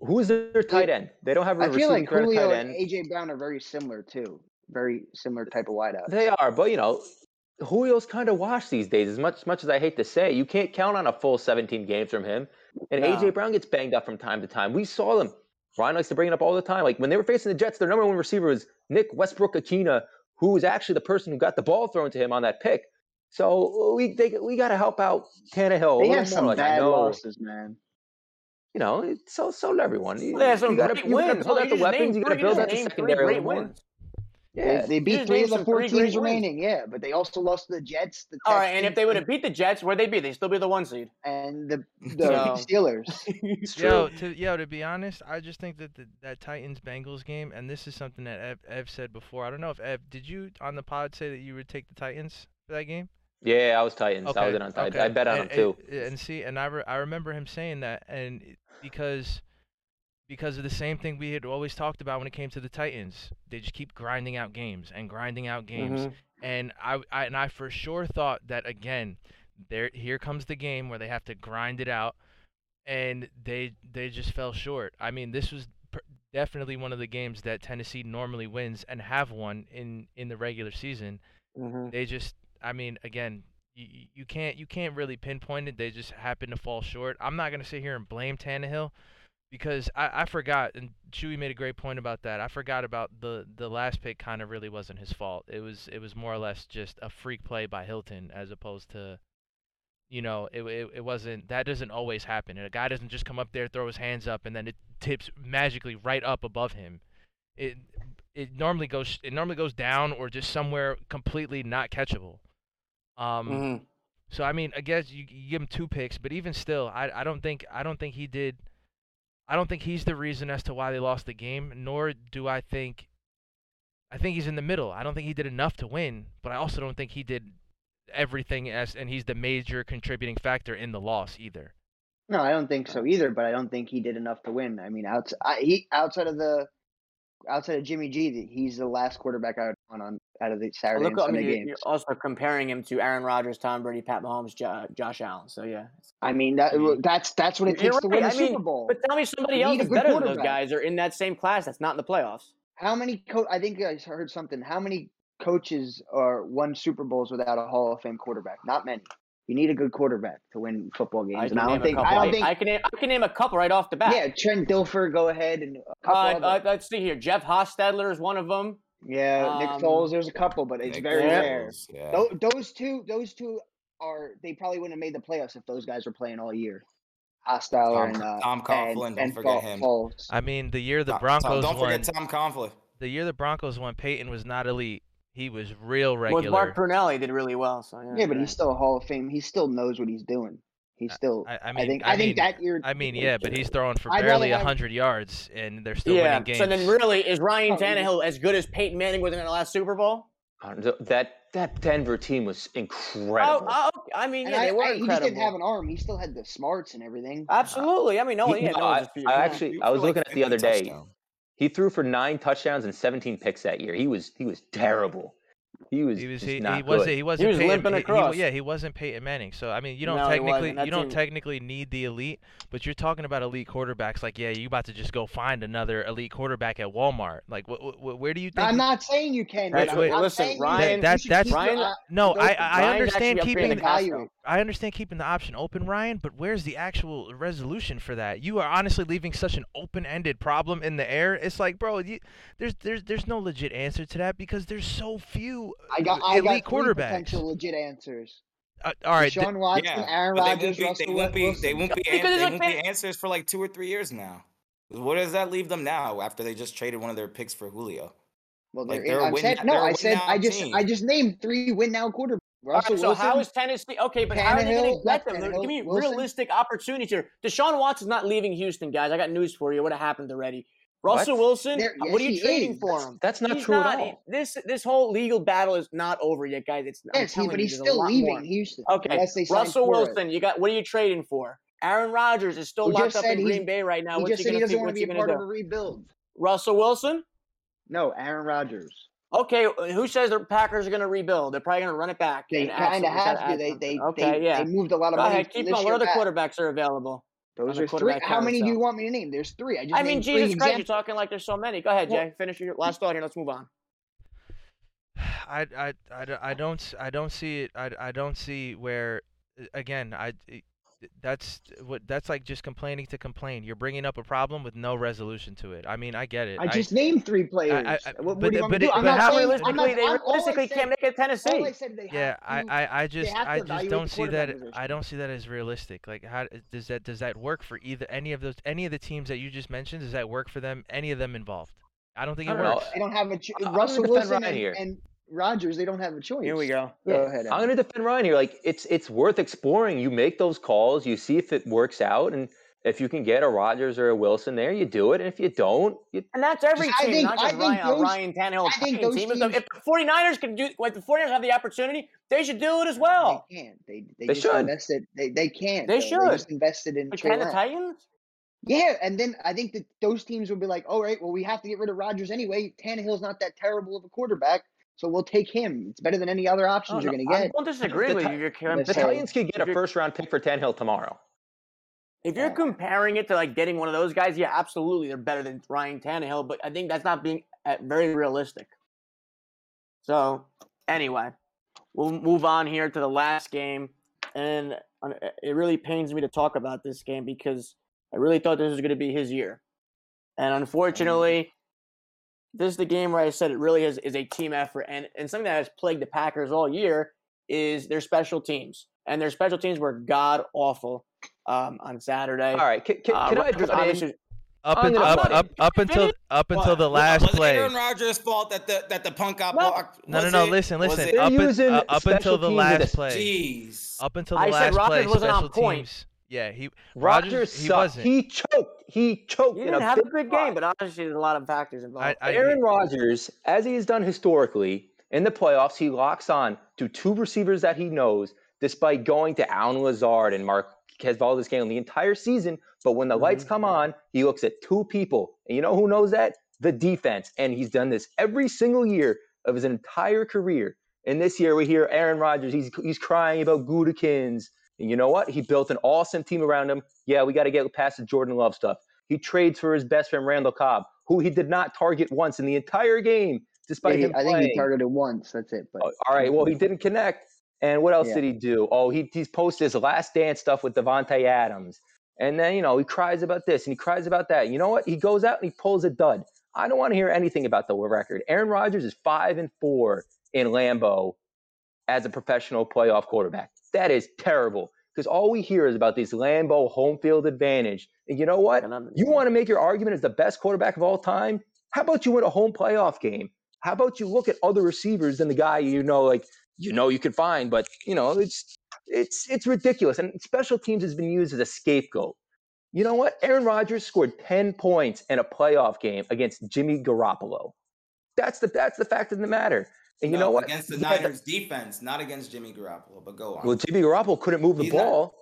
who's their tight end? They don't have a I feel like Julio tight and end. AJ Brown are very similar too. Very similar type of wideouts. They are, but you know, Julio's kind of washed these days. As much much as I hate to say, you can't count on a full 17 games from him. And No. AJ Brown gets banged up from time to time. We saw them. Ryan likes to bring it up all the time. Like when they were facing the Jets, their number one receiver was Nick Westbrook-Ikhine, who was actually the person who got the ball thrown to him on that pick. So we they, we got to help out Tannehill They have some. Like bad losses, man. You know, it's so so do everyone. You, Well, they some you gotta, great you gotta build out the weapons. named You got to build out the named secondary great wins. Yeah, They, they beat three of the four teams great wins. remaining. Yeah, but they also lost to the Jets, the All right, and if they would have beat the Jets, where'd they be? They'd still be the one seed. and the the So- Steelers. it's Yo, true. to yo, to be honest, I just think that the, that Titans Bengals game, and this is something that Ev, Ev said before. I don't know if Ev, did you on the pod say that you would take the Titans for that game? Yeah, I was Titans. I was in on Titans. I bet on and, them too. And, and see, and I, re- I remember him saying that, and because because of the same thing we had always talked about when it came to the Titans, they just keep grinding out games and grinding out games. Mhm. And I, I and I for sure thought that again, there here comes the game where they have to grind it out, and they they just fell short. I mean, this was per- definitely one of the games that Tennessee normally wins and have won in in the regular season. Mm-hmm. They just, I mean, again, you, you can't you can't really pinpoint it. They just happen to fall short. I'm not gonna sit here and blame Tannehill because I, I forgot, and Chewy made a great point about that. I forgot about the the last pick. Kind of really wasn't his fault. It was it was more or less just a freak play by Hilton as opposed to. You know, it, it it wasn't. That doesn't always happen. A guy doesn't just come up there, throw his hands up, and then it tips magically right up above him. It it normally goes it normally goes down or just somewhere completely not catchable. Um, Mm-hmm. so I mean, I guess you, you give him two picks, but even still, I I don't think I don't think he did. I don't think he's the reason as to why they lost the game. Nor do I think. I think he's in the middle. I don't think he did enough to win, but I also don't think he did everything as and he's the major contributing factor in the loss either. No, I don't think so either. But I don't think he did enough to win. I mean, outside I, he outside of the outside of Jimmy G, he's the last quarterback I would want on out of the Saturday Look, and I mean, you're, games. you're also comparing him to Aaron Rodgers, Tom Brady, Pat Mahomes, jo- Josh Allen. So yeah, I mean, that, mean, that's that's what it takes to win the I mean, Super Bowl. but tell me somebody else need a that's good better than those guys or in that same class that's not in the playoffs. How many? Co- I think I heard something. How many coaches are won Super Bowls without a Hall of Fame quarterback? Not many. You need a good quarterback to win football games, I and I don't think. I don't think. I can name, I can name a couple right off the bat. yeah, Trent Dilfer, go ahead, and a Uh, couple. uh, let's see here. Jeff Hostetler is one of them. Yeah, Nick um, Foles. There's a couple, but it's Nick very Yeah. rare. Yeah. Tho- Those two, those two are. They probably wouldn't have made the playoffs if those guys were playing all year. Hostile Tom- and uh, Tom Coughlin, and, don't and forget Fo- him. Foles. I mean, the year the Tom- Broncos Don't won, forget Tom Coughlin. the year the Broncos won, Peyton was not elite. He was real With regular. Mark Brunell, he did really well. So yeah, Yeah, but he's still a Hall of Fame. He still knows what he's doing. He's still. I, I I, mean, think. I, I, think mean, that year. I mean, yeah, but he's throwing for I'd barely have- hundred yards, and they're still yeah. winning games. So then, really, is Ryan Oh. Tannehill as good as Peyton Manning was in the last Super Bowl? Uh, That that Denver team was Oh, incredible. oh, I mean, And yeah, I, they were I, he just didn't have an arm. He still had the smarts and everything. Absolutely. I mean, no, He- yeah, no, no, I, I actually I was threw like looking at the 50 other day. touchdowns. He threw for nine touchdowns and 17 picks that year. He was he was terrible. He was, he was just he, not he good. wasn't he wasn't was Peyton, limping he- he across. yeah, he wasn't Peyton Manning. So I mean, you don't No, technically you don't team- technically need the elite, but you're talking about elite quarterbacks. Like, yeah, you about to just go find another elite quarterback at Walmart. Like, wh- wh- where do you think? I'm not saying you can. That's but what- I'm listen, Ryan- should- That- you that's- keep your Ryan- eye- No, I I Ryan's understand keeping the, the. I understand keeping the option open, Ryan, but where's the actual resolution for that? You are honestly leaving such an open-ended problem in the air. It's like, bro, you, there's there's there's no legit answer to that because there's so few I got. I elite got three quarterbacks. potential legit answers. Uh, all right, th- Deshaun Watson, Yeah, Aaron but they Rodgers, won't be, Russell they won't be, they won't be, an- they won't be answers for like two or three years now. What does that leave them now after they just traded one of their picks for Julio? Well, Like, they're, they're a I win- said they're no. a I win said I just team. I just named three win now quarterbacks. All right, Russell so Wilson. how is Tennessee? Okay, but how are they going to get them? Tannehill, Give me Wilson. realistic opportunities here. Deshaun Watson's not leaving Houston, guys. I got news for you. What happened already? Russell What? Wilson. There- uh, what are you trading is. for him? That's not He's true not- at all. This this whole legal battle is not over yet, guys. It's I'm yes, he, but you, he's still leaving more. Houston. Okay, unless they sign Russell Flores. Wilson. You got what are you trading for? Aaron Rodgers is still Who locked up in Green Bay right now. He What's just he said he going doesn't to want what's to he be a going to part of a rebuild. Russell Wilson. No, Aaron Rodgers. Okay, who says the Packers are going to rebuild? They're probably going to run it back. They kind of have to. They they okay, they, yeah. they moved a lot of Go money. ahead, keep this going. What other back. quarterbacks are available? Those are three. How many do you want me to name? There's three. I just I mean, Jesus Christ, you're talking like there's so many. Go ahead, Well- Jay. Finish your last thought here. Let's move on. I I I don't s- I don't see it I, I don't see where again I it- that's what that's like just complaining to complain. You're bringing up a problem with no resolution to it. I mean, I get it. I just named three players. I- what, but what the- you want me but to do? it- I'm but how saying, realistically, not, they I'm, realistically said- can't make it All I Tennessee. said they yeah, have I, I, I just I just don't see that position. I don't see that as realistic. Like how does that does that work for either any of those any of the teams that you just mentioned? Does that work for them? Any of them involved? I don't think I it don't know. works. They don't have a cho- Russell defend Wilson Ryan and, here. and Rodgers. They don't have a choice. Here we go. Go ahead. I'm going to defend Ryan here. Like it's it's worth exploring. You make those calls, you see if it works out, and if you can get a Rodgers or a Wilson there, you do it. And if you don't, you And that's every I team, think- not I just think Ryan, those- a Ryan Tannehill I think those team. If the, teams- if the 49ers can do, like the 49ers have the opportunity, they should do it as well. They can't. They they, They just should. invested. They they can't. They though. should. They just invested in But can the Titans? Yeah, and then I think that those teams would be like, all right, well, we have to get rid of Rodgers anyway. Tannehill's not that terrible of a quarterback, so we'll take him. It's better than any other options you're no, going to get. I get. don't disagree The with you. You're, the the Titans could get a first round pick for Tannehill tomorrow. If you're Yeah. comparing it to like getting one of those guys, yeah, absolutely, they're better than Ryan Tannehill. But I think that's not being uh, very realistic. So anyway, we'll move on here to the last game, and uh, it really pains me to talk about this game because I really thought this was going to be his year, and unfortunately, this is the game where I said it really is, is a team effort, and and something that has plagued the Packers all year is their special teams, and their special teams were god awful um, on Saturday. All right, can, can, Uh, can I Rodgers put in? Up, and, gonna up, up, up until up until What? the What? last was it play. Aaron Rodgers' fault that the that the punt got No. blocked? No, no, no. it- Listen, listen. it- They're Up, in, uh, up until the last play. Jeez. Up until I the said last play, wasn't on special point. teams. Yeah, he Rogers, Rodgers. He sucked. wasn't. He choked. He choked He in didn't a have a big good spot. game, but obviously there's a lot of factors involved. I, I, Aaron Rodgers, as he has done historically in the playoffs, he locks on to two receivers that he knows, despite going to Allen Lazard and Mark Marquez Valdes-Scantling the entire season, but when the mm-hmm. lights come on, he looks at two people. And you know who knows that? The defense. And he's done this every single year of his entire career. And this year we hear Aaron Rodgers, he's he's crying about Gutekunst. And you know what? He built an awesome team around him. Yeah, we got to get past the Jordan Love stuff. He trades for his best friend Randall Cobb, who he did not target once in the entire game, despite Yeah, him I think he targeted once. That's it. But Oh, all right. Well, he didn't connect. And what else Yeah. did he do? Oh, he he's posted his last dance stuff with Davante Adams. And then, you know, he cries about this and he cries about that. You know what? He goes out and he pulls a dud. I don't want to hear anything about the record. Aaron Rodgers is five and four in Lambeau as a professional playoff quarterback. That is terrible. Because all we hear is about this Lambeau home field advantage. And you know what? You want to make your argument as the best quarterback of all time? How about you win a home playoff game? How about you look at other receivers than the guy you know, like you know you can find, but you know it's it's it's ridiculous. And special teams has been used as a scapegoat. You know what? Aaron Rodgers scored ten points in a playoff game against Jimmy Garoppolo. That's the that's the fact of the matter. And you No, know what? Against the He had Niners defense, not against Jimmy Garoppolo. But go on. well, Jimmy Garoppolo couldn't move the He's not- ball.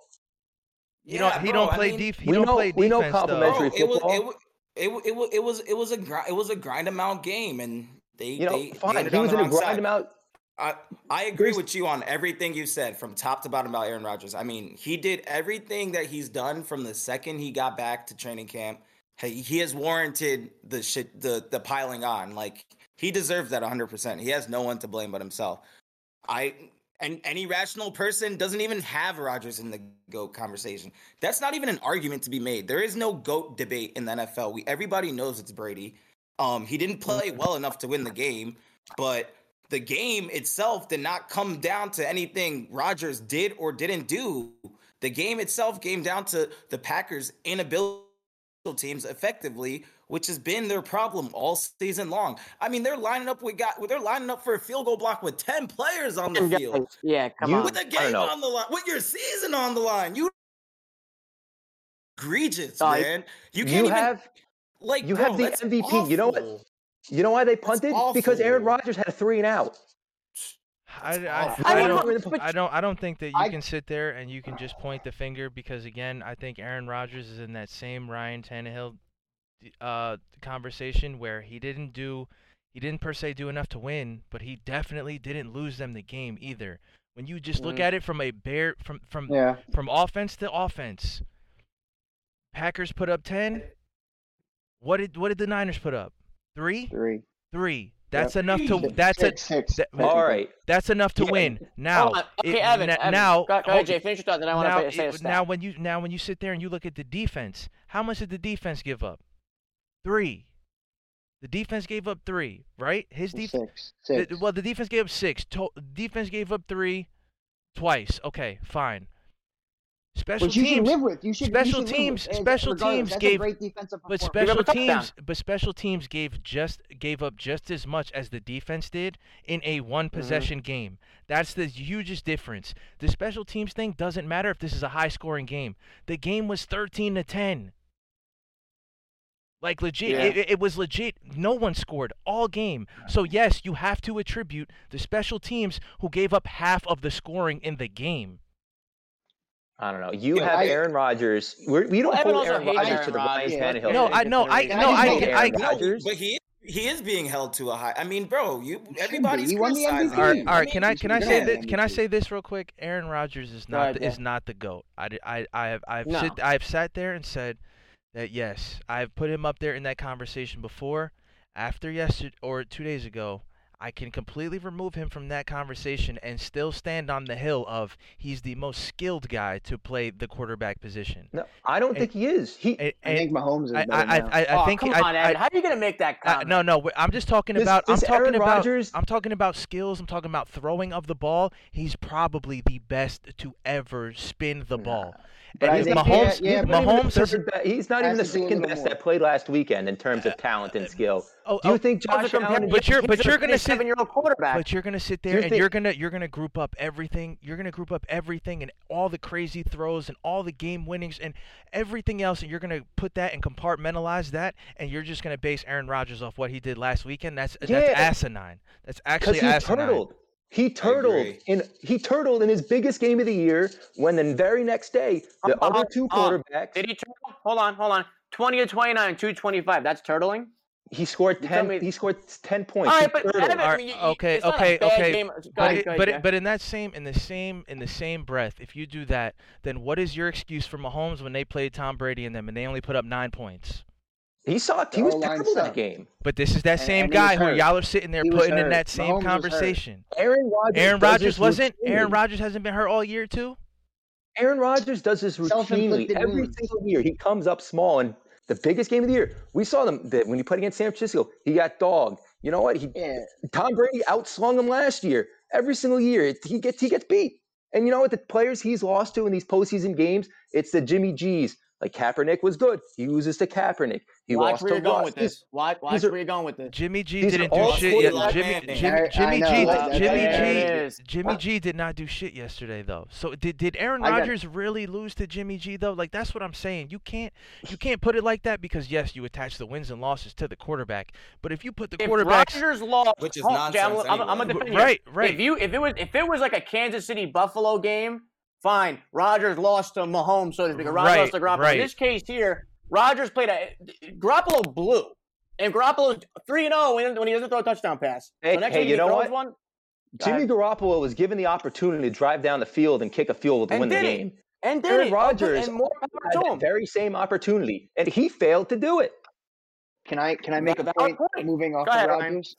He don't. He don't play def. He we don't know- play we know defense though. complimentary- Bro, it was, football. it was it was it was it was it was a grind, it was a grind amount game, and they You know, they, they fine. ended He on was the in a wrong grind side. out. I I agree There's- with you on everything you said from top to bottom about Aaron Rodgers. I mean, he did everything that he's done from the second he got back to training camp. He, he has warranted the shit the the piling on. Like he deserves that 100%. He has no one to blame but himself. I and any rational person doesn't even have Rodgers in the GOAT conversation. That's not even an argument to be made. There is no GOAT debate in the NFL. We everybody knows it's Brady. Um, he didn't play well enough to win the game, but the game itself did not come down to anything Rodgers did or didn't do. The game itself came down to the Packers' inability to teams effectively, which has been their problem all season long. I mean, they're lining up. We got. They're lining up for a field goal block with ten players on the field, Yeah, come You- on. with the game on the line, with your season on the line. You egregious, Uh, man. You can't You even have like. you bro, have the that's MVP. You know what? you know why they punted? Because Aaron. Rodgers had a three and out. I, I. I, I don't, but- but- I don't I don't think that you I- can sit there and you can just point the finger because again I think Aaron Rodgers is in that same Ryan Tannehill uh, conversation where he didn't do he didn't per se do enough to win, but he definitely didn't lose them the game either. When you just look Mhm. at it from a bear from from yeah, from offense to offense, Packers put up ten. What did what did the Niners put up? Three, three. three. That's enough to. Six, That's a. six, six, that- technically. All right. That's enough to Yeah. win. Now, Hold on. Okay, it- Evan, na- Evan, now, go, go ahead, Jay. Finish your thought, then I want now, to say a stat. now when you now when you sit there and you look at the defense, how much did the defense give up? Three. The defense gave up three, right? His defense. Six, six. well, the defense gave up six. To- defense gave up three, twice. Okay, fine. Special Which you should teams. live with. You should. you special should live with teams- special regardless. teams gave- a great defensive But performance. Give up special a touchdown. teams, but special teams gave just gave up just as much as the defense did in a one Mm-hmm. possession game. That's the hugest difference. The special teams thing doesn't matter if this is a high scoring game. The game was thirteen to ten. Like legit, Yeah. it, it was legit. No one scored all game. So yes, you have to attribute the special teams who gave up half of the scoring in the game. I don't know. You Yeah, have I- Aaron Rodgers. We're, we don't Well, hold Aaron hates Rodgers to the Ryan Rodgers. Tannehill. No, thing. I no, I Can I no, I make I No, Rodgers? but he he is being held to a high. I mean, bro, you everybody's He won the criticizing. MVP. All right, him. all right. mean, Can I can I say this? Can I say this real quick? Aaron Rodgers is not ahead, the, is not the goat. I have I've No. sit I've sat there and said that yes, I've put him up there in that conversation before. After yesterday or two days ago, I can completely remove him from that conversation and still stand on the hill of he's the most skilled guy to play the quarterback position. No, I don't And- think he is. He And, I think Mahomes is I, better I. I, I oh, think come I, on, I, How are you gonna make that comment? no, no. I'm just talking This- about. I'm this talking Aaron about. Rodgers- I'm talking about skills. I'm talking about throwing of the ball. He's probably the best to ever spin the ball. But and I if think- Mahomes, yeah, yeah, He's but not even the Mahomes third he's not even the to do a second best more. that played last weekend in terms of talent and skill. Oh, Do you oh, think Also Josh compared- Allen? But you're- but you're gonna sit- seven-year-old quarterback. But you're gonna sit there you and think- you're gonna you're gonna group up everything. You're gonna group up everything and all the crazy throws and all the game winnings and everything else, and you're gonna put that and compartmentalize that, and you're just gonna base Aaron Rodgers off what he did last weekend. That's Yeah. that's asinine. That's actually Because he's asinine. turtled. He turtled agree. in he turtled in his biggest game of the year when the very next day the Um, other two um, quarterbacks Did he turtle? Hold on, hold on. 20 to 29 and 225. That's turtling? He scored ten me- he scored ten points. All He right, but turtled. Evan, I mean, you- you- okay, it's not a okay, bad okay, game. Go But, ahead, it, ahead, but, Jeff. it, but in that same in the same in the same breath, if you do that, then what is your excuse for Mahomes when they played Tom Brady and them and they only put up nine points? he sucked. He was O-line terrible that game. But this is that And- same and guy who y'all are sitting there He putting in that same Mahomes conversation. Aaron Rodgers. Aaron Rodgers wasn't. Aaron routinely. Rodgers hasn't been hurt all year too. Aaron Rodgers does this routinely every wounds. single year. He comes up small, and the biggest game of the year, we saw them that when he played against San Francisco, he got dogged. You know what? He Yeah, Tom Brady outslung him last year. Every single year, it- he gets he gets beat. And you know what? The players he's lost to in these postseason games, it's the Jimmy G's. Like Kaepernick was good. He loses to Kaepernick. He Watch where you're going with this. Watch, watch are- where you're going with this. Jimmy G These didn't do shit yet. quarterback Jimmy mandates. Jimmy I- I Jimmy know, G that- Jimmy G. Jimmy G did not do shit yesterday though. So did did Aaron I Rodgers really lose to Jimmy G though? Like that's what I'm saying. You can't you can't put it like that because yes, you attach the wins and losses to the quarterback. But if you put the If quarterbacks Rodgers lost, Which is hold on, Jay, I'm, nonsense I'm, I'm gonna anyway. defend you. right, right. If you if it was if it was like a Kansas City Buffalo game, fine. Rodgers lost to Mahomes, so to speak. or Rodgers Right, lost to Garoppolo. right. In this case here, Rodgers played a Garoppolo blew, and Garoppolo's three and zero when when he doesn't throw a touchdown pass. Hey, so next hey, time you he know throws what? one, Go Jimmy. Garoppolo was given the opportunity to drive down the field and kick a field goal to And win the did it. game. and did Aaron. Rodgers and more had power to that very same opportunity, and he failed to do it. Can I can I make a point, point. moving off Go of. Rodgers?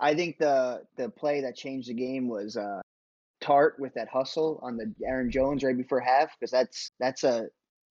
I think the the play that changed the game was uh, Tart with that hustle on the Aaron Jones right before half because that's that's a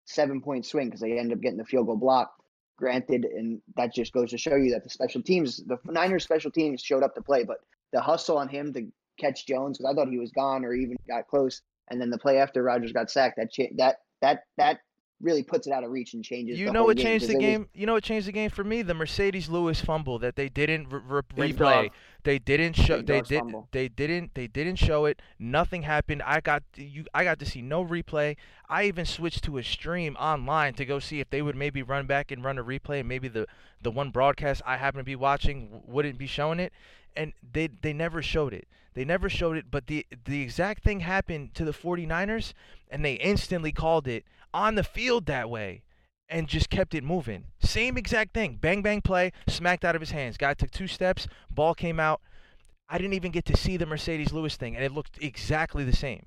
seven point swing because they end up getting the field goal block. Granted, and that just goes to show you that the special teams, the Niners special teams showed up to play, but the hustle on him to catch Jones because I thought he was gone or even got close, and then the play after Rodgers got sacked that cha- that that that really puts it out of reach and changes. You the know whole what game, changed the it was- game? You know what changed the game for me? The Marcedes Lewis fumble that they didn't re- re- replay. They didn't show. Big They did. fumble. They didn't. They didn't show it. Nothing happened. I got you. I got to see no replay. I even switched to a stream online to go see if they would maybe run back and run a replay. And maybe the the one broadcast I happen to be watching wouldn't be showing it. And they they never showed it. They never showed it. But the the exact thing happened to the 49ers, and they instantly called it on the field that way and just kept it moving. Same exact thing. Bang bang play, smacked out of his hands. Guy took two steps, ball came out. I didn't even get to see the Marcedes Lewis thing, and it looked exactly the same.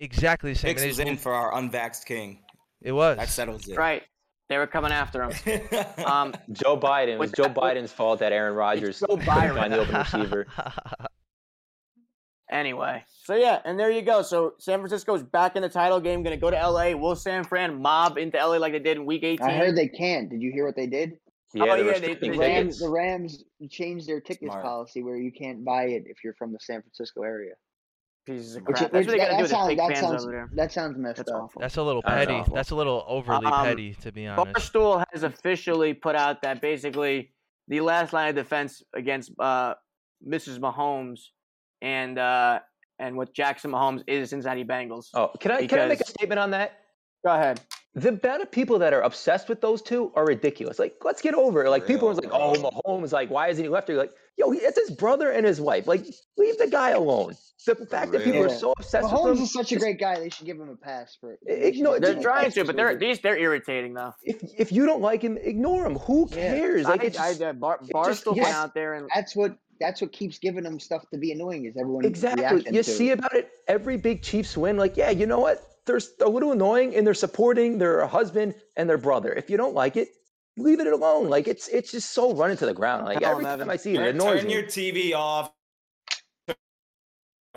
Exactly the same. Hicks And was in for our unvaxxed king. it was. That settles it. Right. They were coming after him. Um, Joe Biden. It was Joe that- Biden's fault that Aaron Rodgers Joe couldn't Byron. find the open receiver. Anyway, so yeah, and there you go. So San Francisco's back in the title game, going to go to LA. Will San Fran mob into LA like they did in Week 18? I heard they can't. Did you hear what they did? Yeah, Oh, the yeah, they- The Rams, the Rams changed their tickets Smart. policy where you can't buy it if you're from the San Francisco area. Pieces of crap. which That's what they got to that, do with the sounds, fake that fans sounds over there. that sounds messed That's up. awful. That's a little petty. awful. That's a little overly Um, petty, to be honest. Barstool has officially put out that basically the last line of defense against uh, Mrs. Mahomes and uh, and with Jackson Mahomes is Cincinnati Bengals. Oh, can I can I make a statement on that? Go ahead. The amount of people that are obsessed with those two are ridiculous. Like, let's get over it. Like, people are like, "Oh. Mahomes, like, why isn't he left?" You're like, "Yo, it's his brother and his wife. Like, leave the guy alone." The fact that people are so obsessed Mahomes with him, Mahomes is such a great guy. They should give him a pass for. No, They're trying to, but they're these they're irritating though. if if you don't like him, ignore him. Who Yeah. cares? Like, I, it's I, just- uh, Bar, Barstool yes. went out there and That's what that's what keeps giving them stuff to be annoying. Is everyone exactly. You to see about it every big Chiefs win. Like, yeah, you know what? They're s- a little annoying, and they're supporting their husband and their brother. If you don't like it, leave it alone. Like, it's it's just so running to the ground. Like Tell every him, time I see it, it Turn, annoys turn me. your TV off.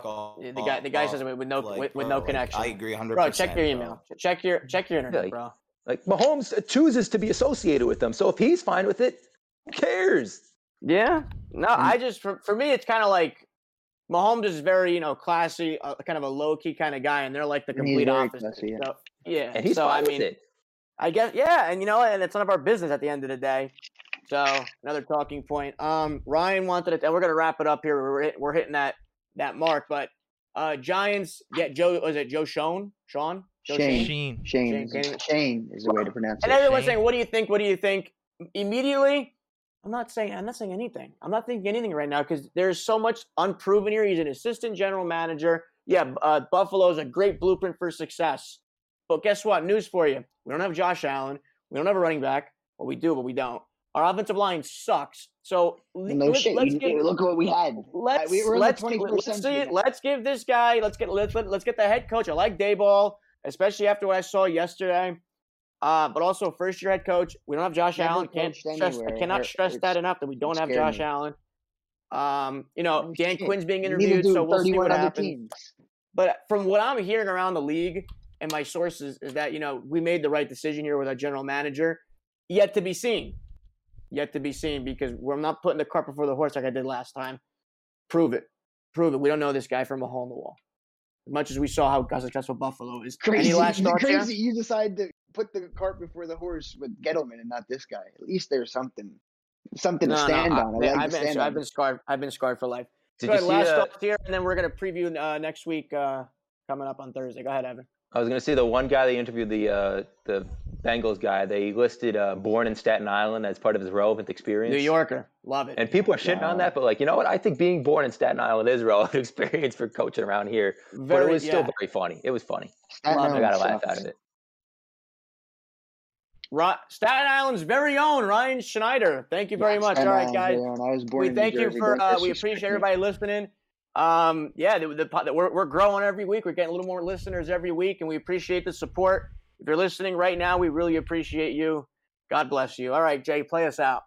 the guy the guy says it with no Like, with, with bro, no like, connection. I agree 100%. Bro, check your bro. email. Check your check your internet, like- bro. Like Mahomes chooses to be associated with them, so if he's fine with it, who cares? Yeah. No, And- I just for, for me it's kind of like Mahomes is very you know classy, uh, kind of a low key kind of guy, and they're like the complete opposite. classy, yeah. So, yeah. And he's so fine I mean, with it. I guess yeah, and you know, and it's none of our business at the end of the day. So another talking point. Um, Ryan wanted it, and we're gonna wrap it up here. We're hit, we're hitting that that mark, but uh, Giants get Joe. Was it Joe Shone? Sean? Joe Shane. Sheen. Shane. Shane, is- can you- Shane is the way to pronounce And it. And everyone's Shane. saying, "What do you think? What do you think?" Immediately, I'm not saying I'm not saying anything. I'm not thinking anything right now because there's so much unproven here. He's an assistant general manager. Yeah, uh, Buffalo's a great blueprint for success. But guess what? News for you: we don't have Josh Allen. We don't have a running back. Well, we do, but we don't. Our offensive line sucks. So No let, shit. let's you, look at what we had. let's we were let's, let's see let's give this guy let's get let's let's get the head coach. I like Daboll, especially after what I saw yesterday. Uh, but also first year head coach. We don't have Josh Never Allen. Can't stress, I cannot stress that enough that we don't have Josh me. Allen. Um, you know, Oh, Dan. Quinn's being interviewed, so we'll see what happens. teams. But from what I'm hearing around the league and my sources is that you know we made the right decision here with our general manager. Yet to be seen. Yet to be seen because we're not putting the cart before the horse like I did last time. Prove it. Prove it. We don't know this guy from a hole in the wall. As much as we saw how successful Buffalo is. Crazy. Any last crazy. You decide to put the cart before the horse with Gettleman and not this guy. At least there's something, something to No, no, stand I, on. I like I've been, stand I've on. been scarred. I've been scarred for life. Did Go you see? last uh, thoughts here, and then we're gonna preview uh, next week uh, coming up on Thursday. Go ahead, Evan. I was going to say the one guy they interviewed, the uh, the Bengals guy, they listed uh, born in Staten Island as part of his relevant experience. New Yorker, love it. And people are shitting on that, but like, you know what? I think being born in Staten Island is relevant experience for coaching around here. but it was still very funny. It was funny. Staten I got a laugh sucks. out of it. Ri- Staten Island's very own Ryan Schneider. Thank you very Yeah, much. Staten All right, guys. I was born We thank you for. Uh, we appreciate everybody listening. Um, yeah, the, the, the, we're, we're growing every week. We're getting a little more listeners every week, and we appreciate the support. If you're listening right now, we really appreciate you. God bless you. All right, Jay, play us out.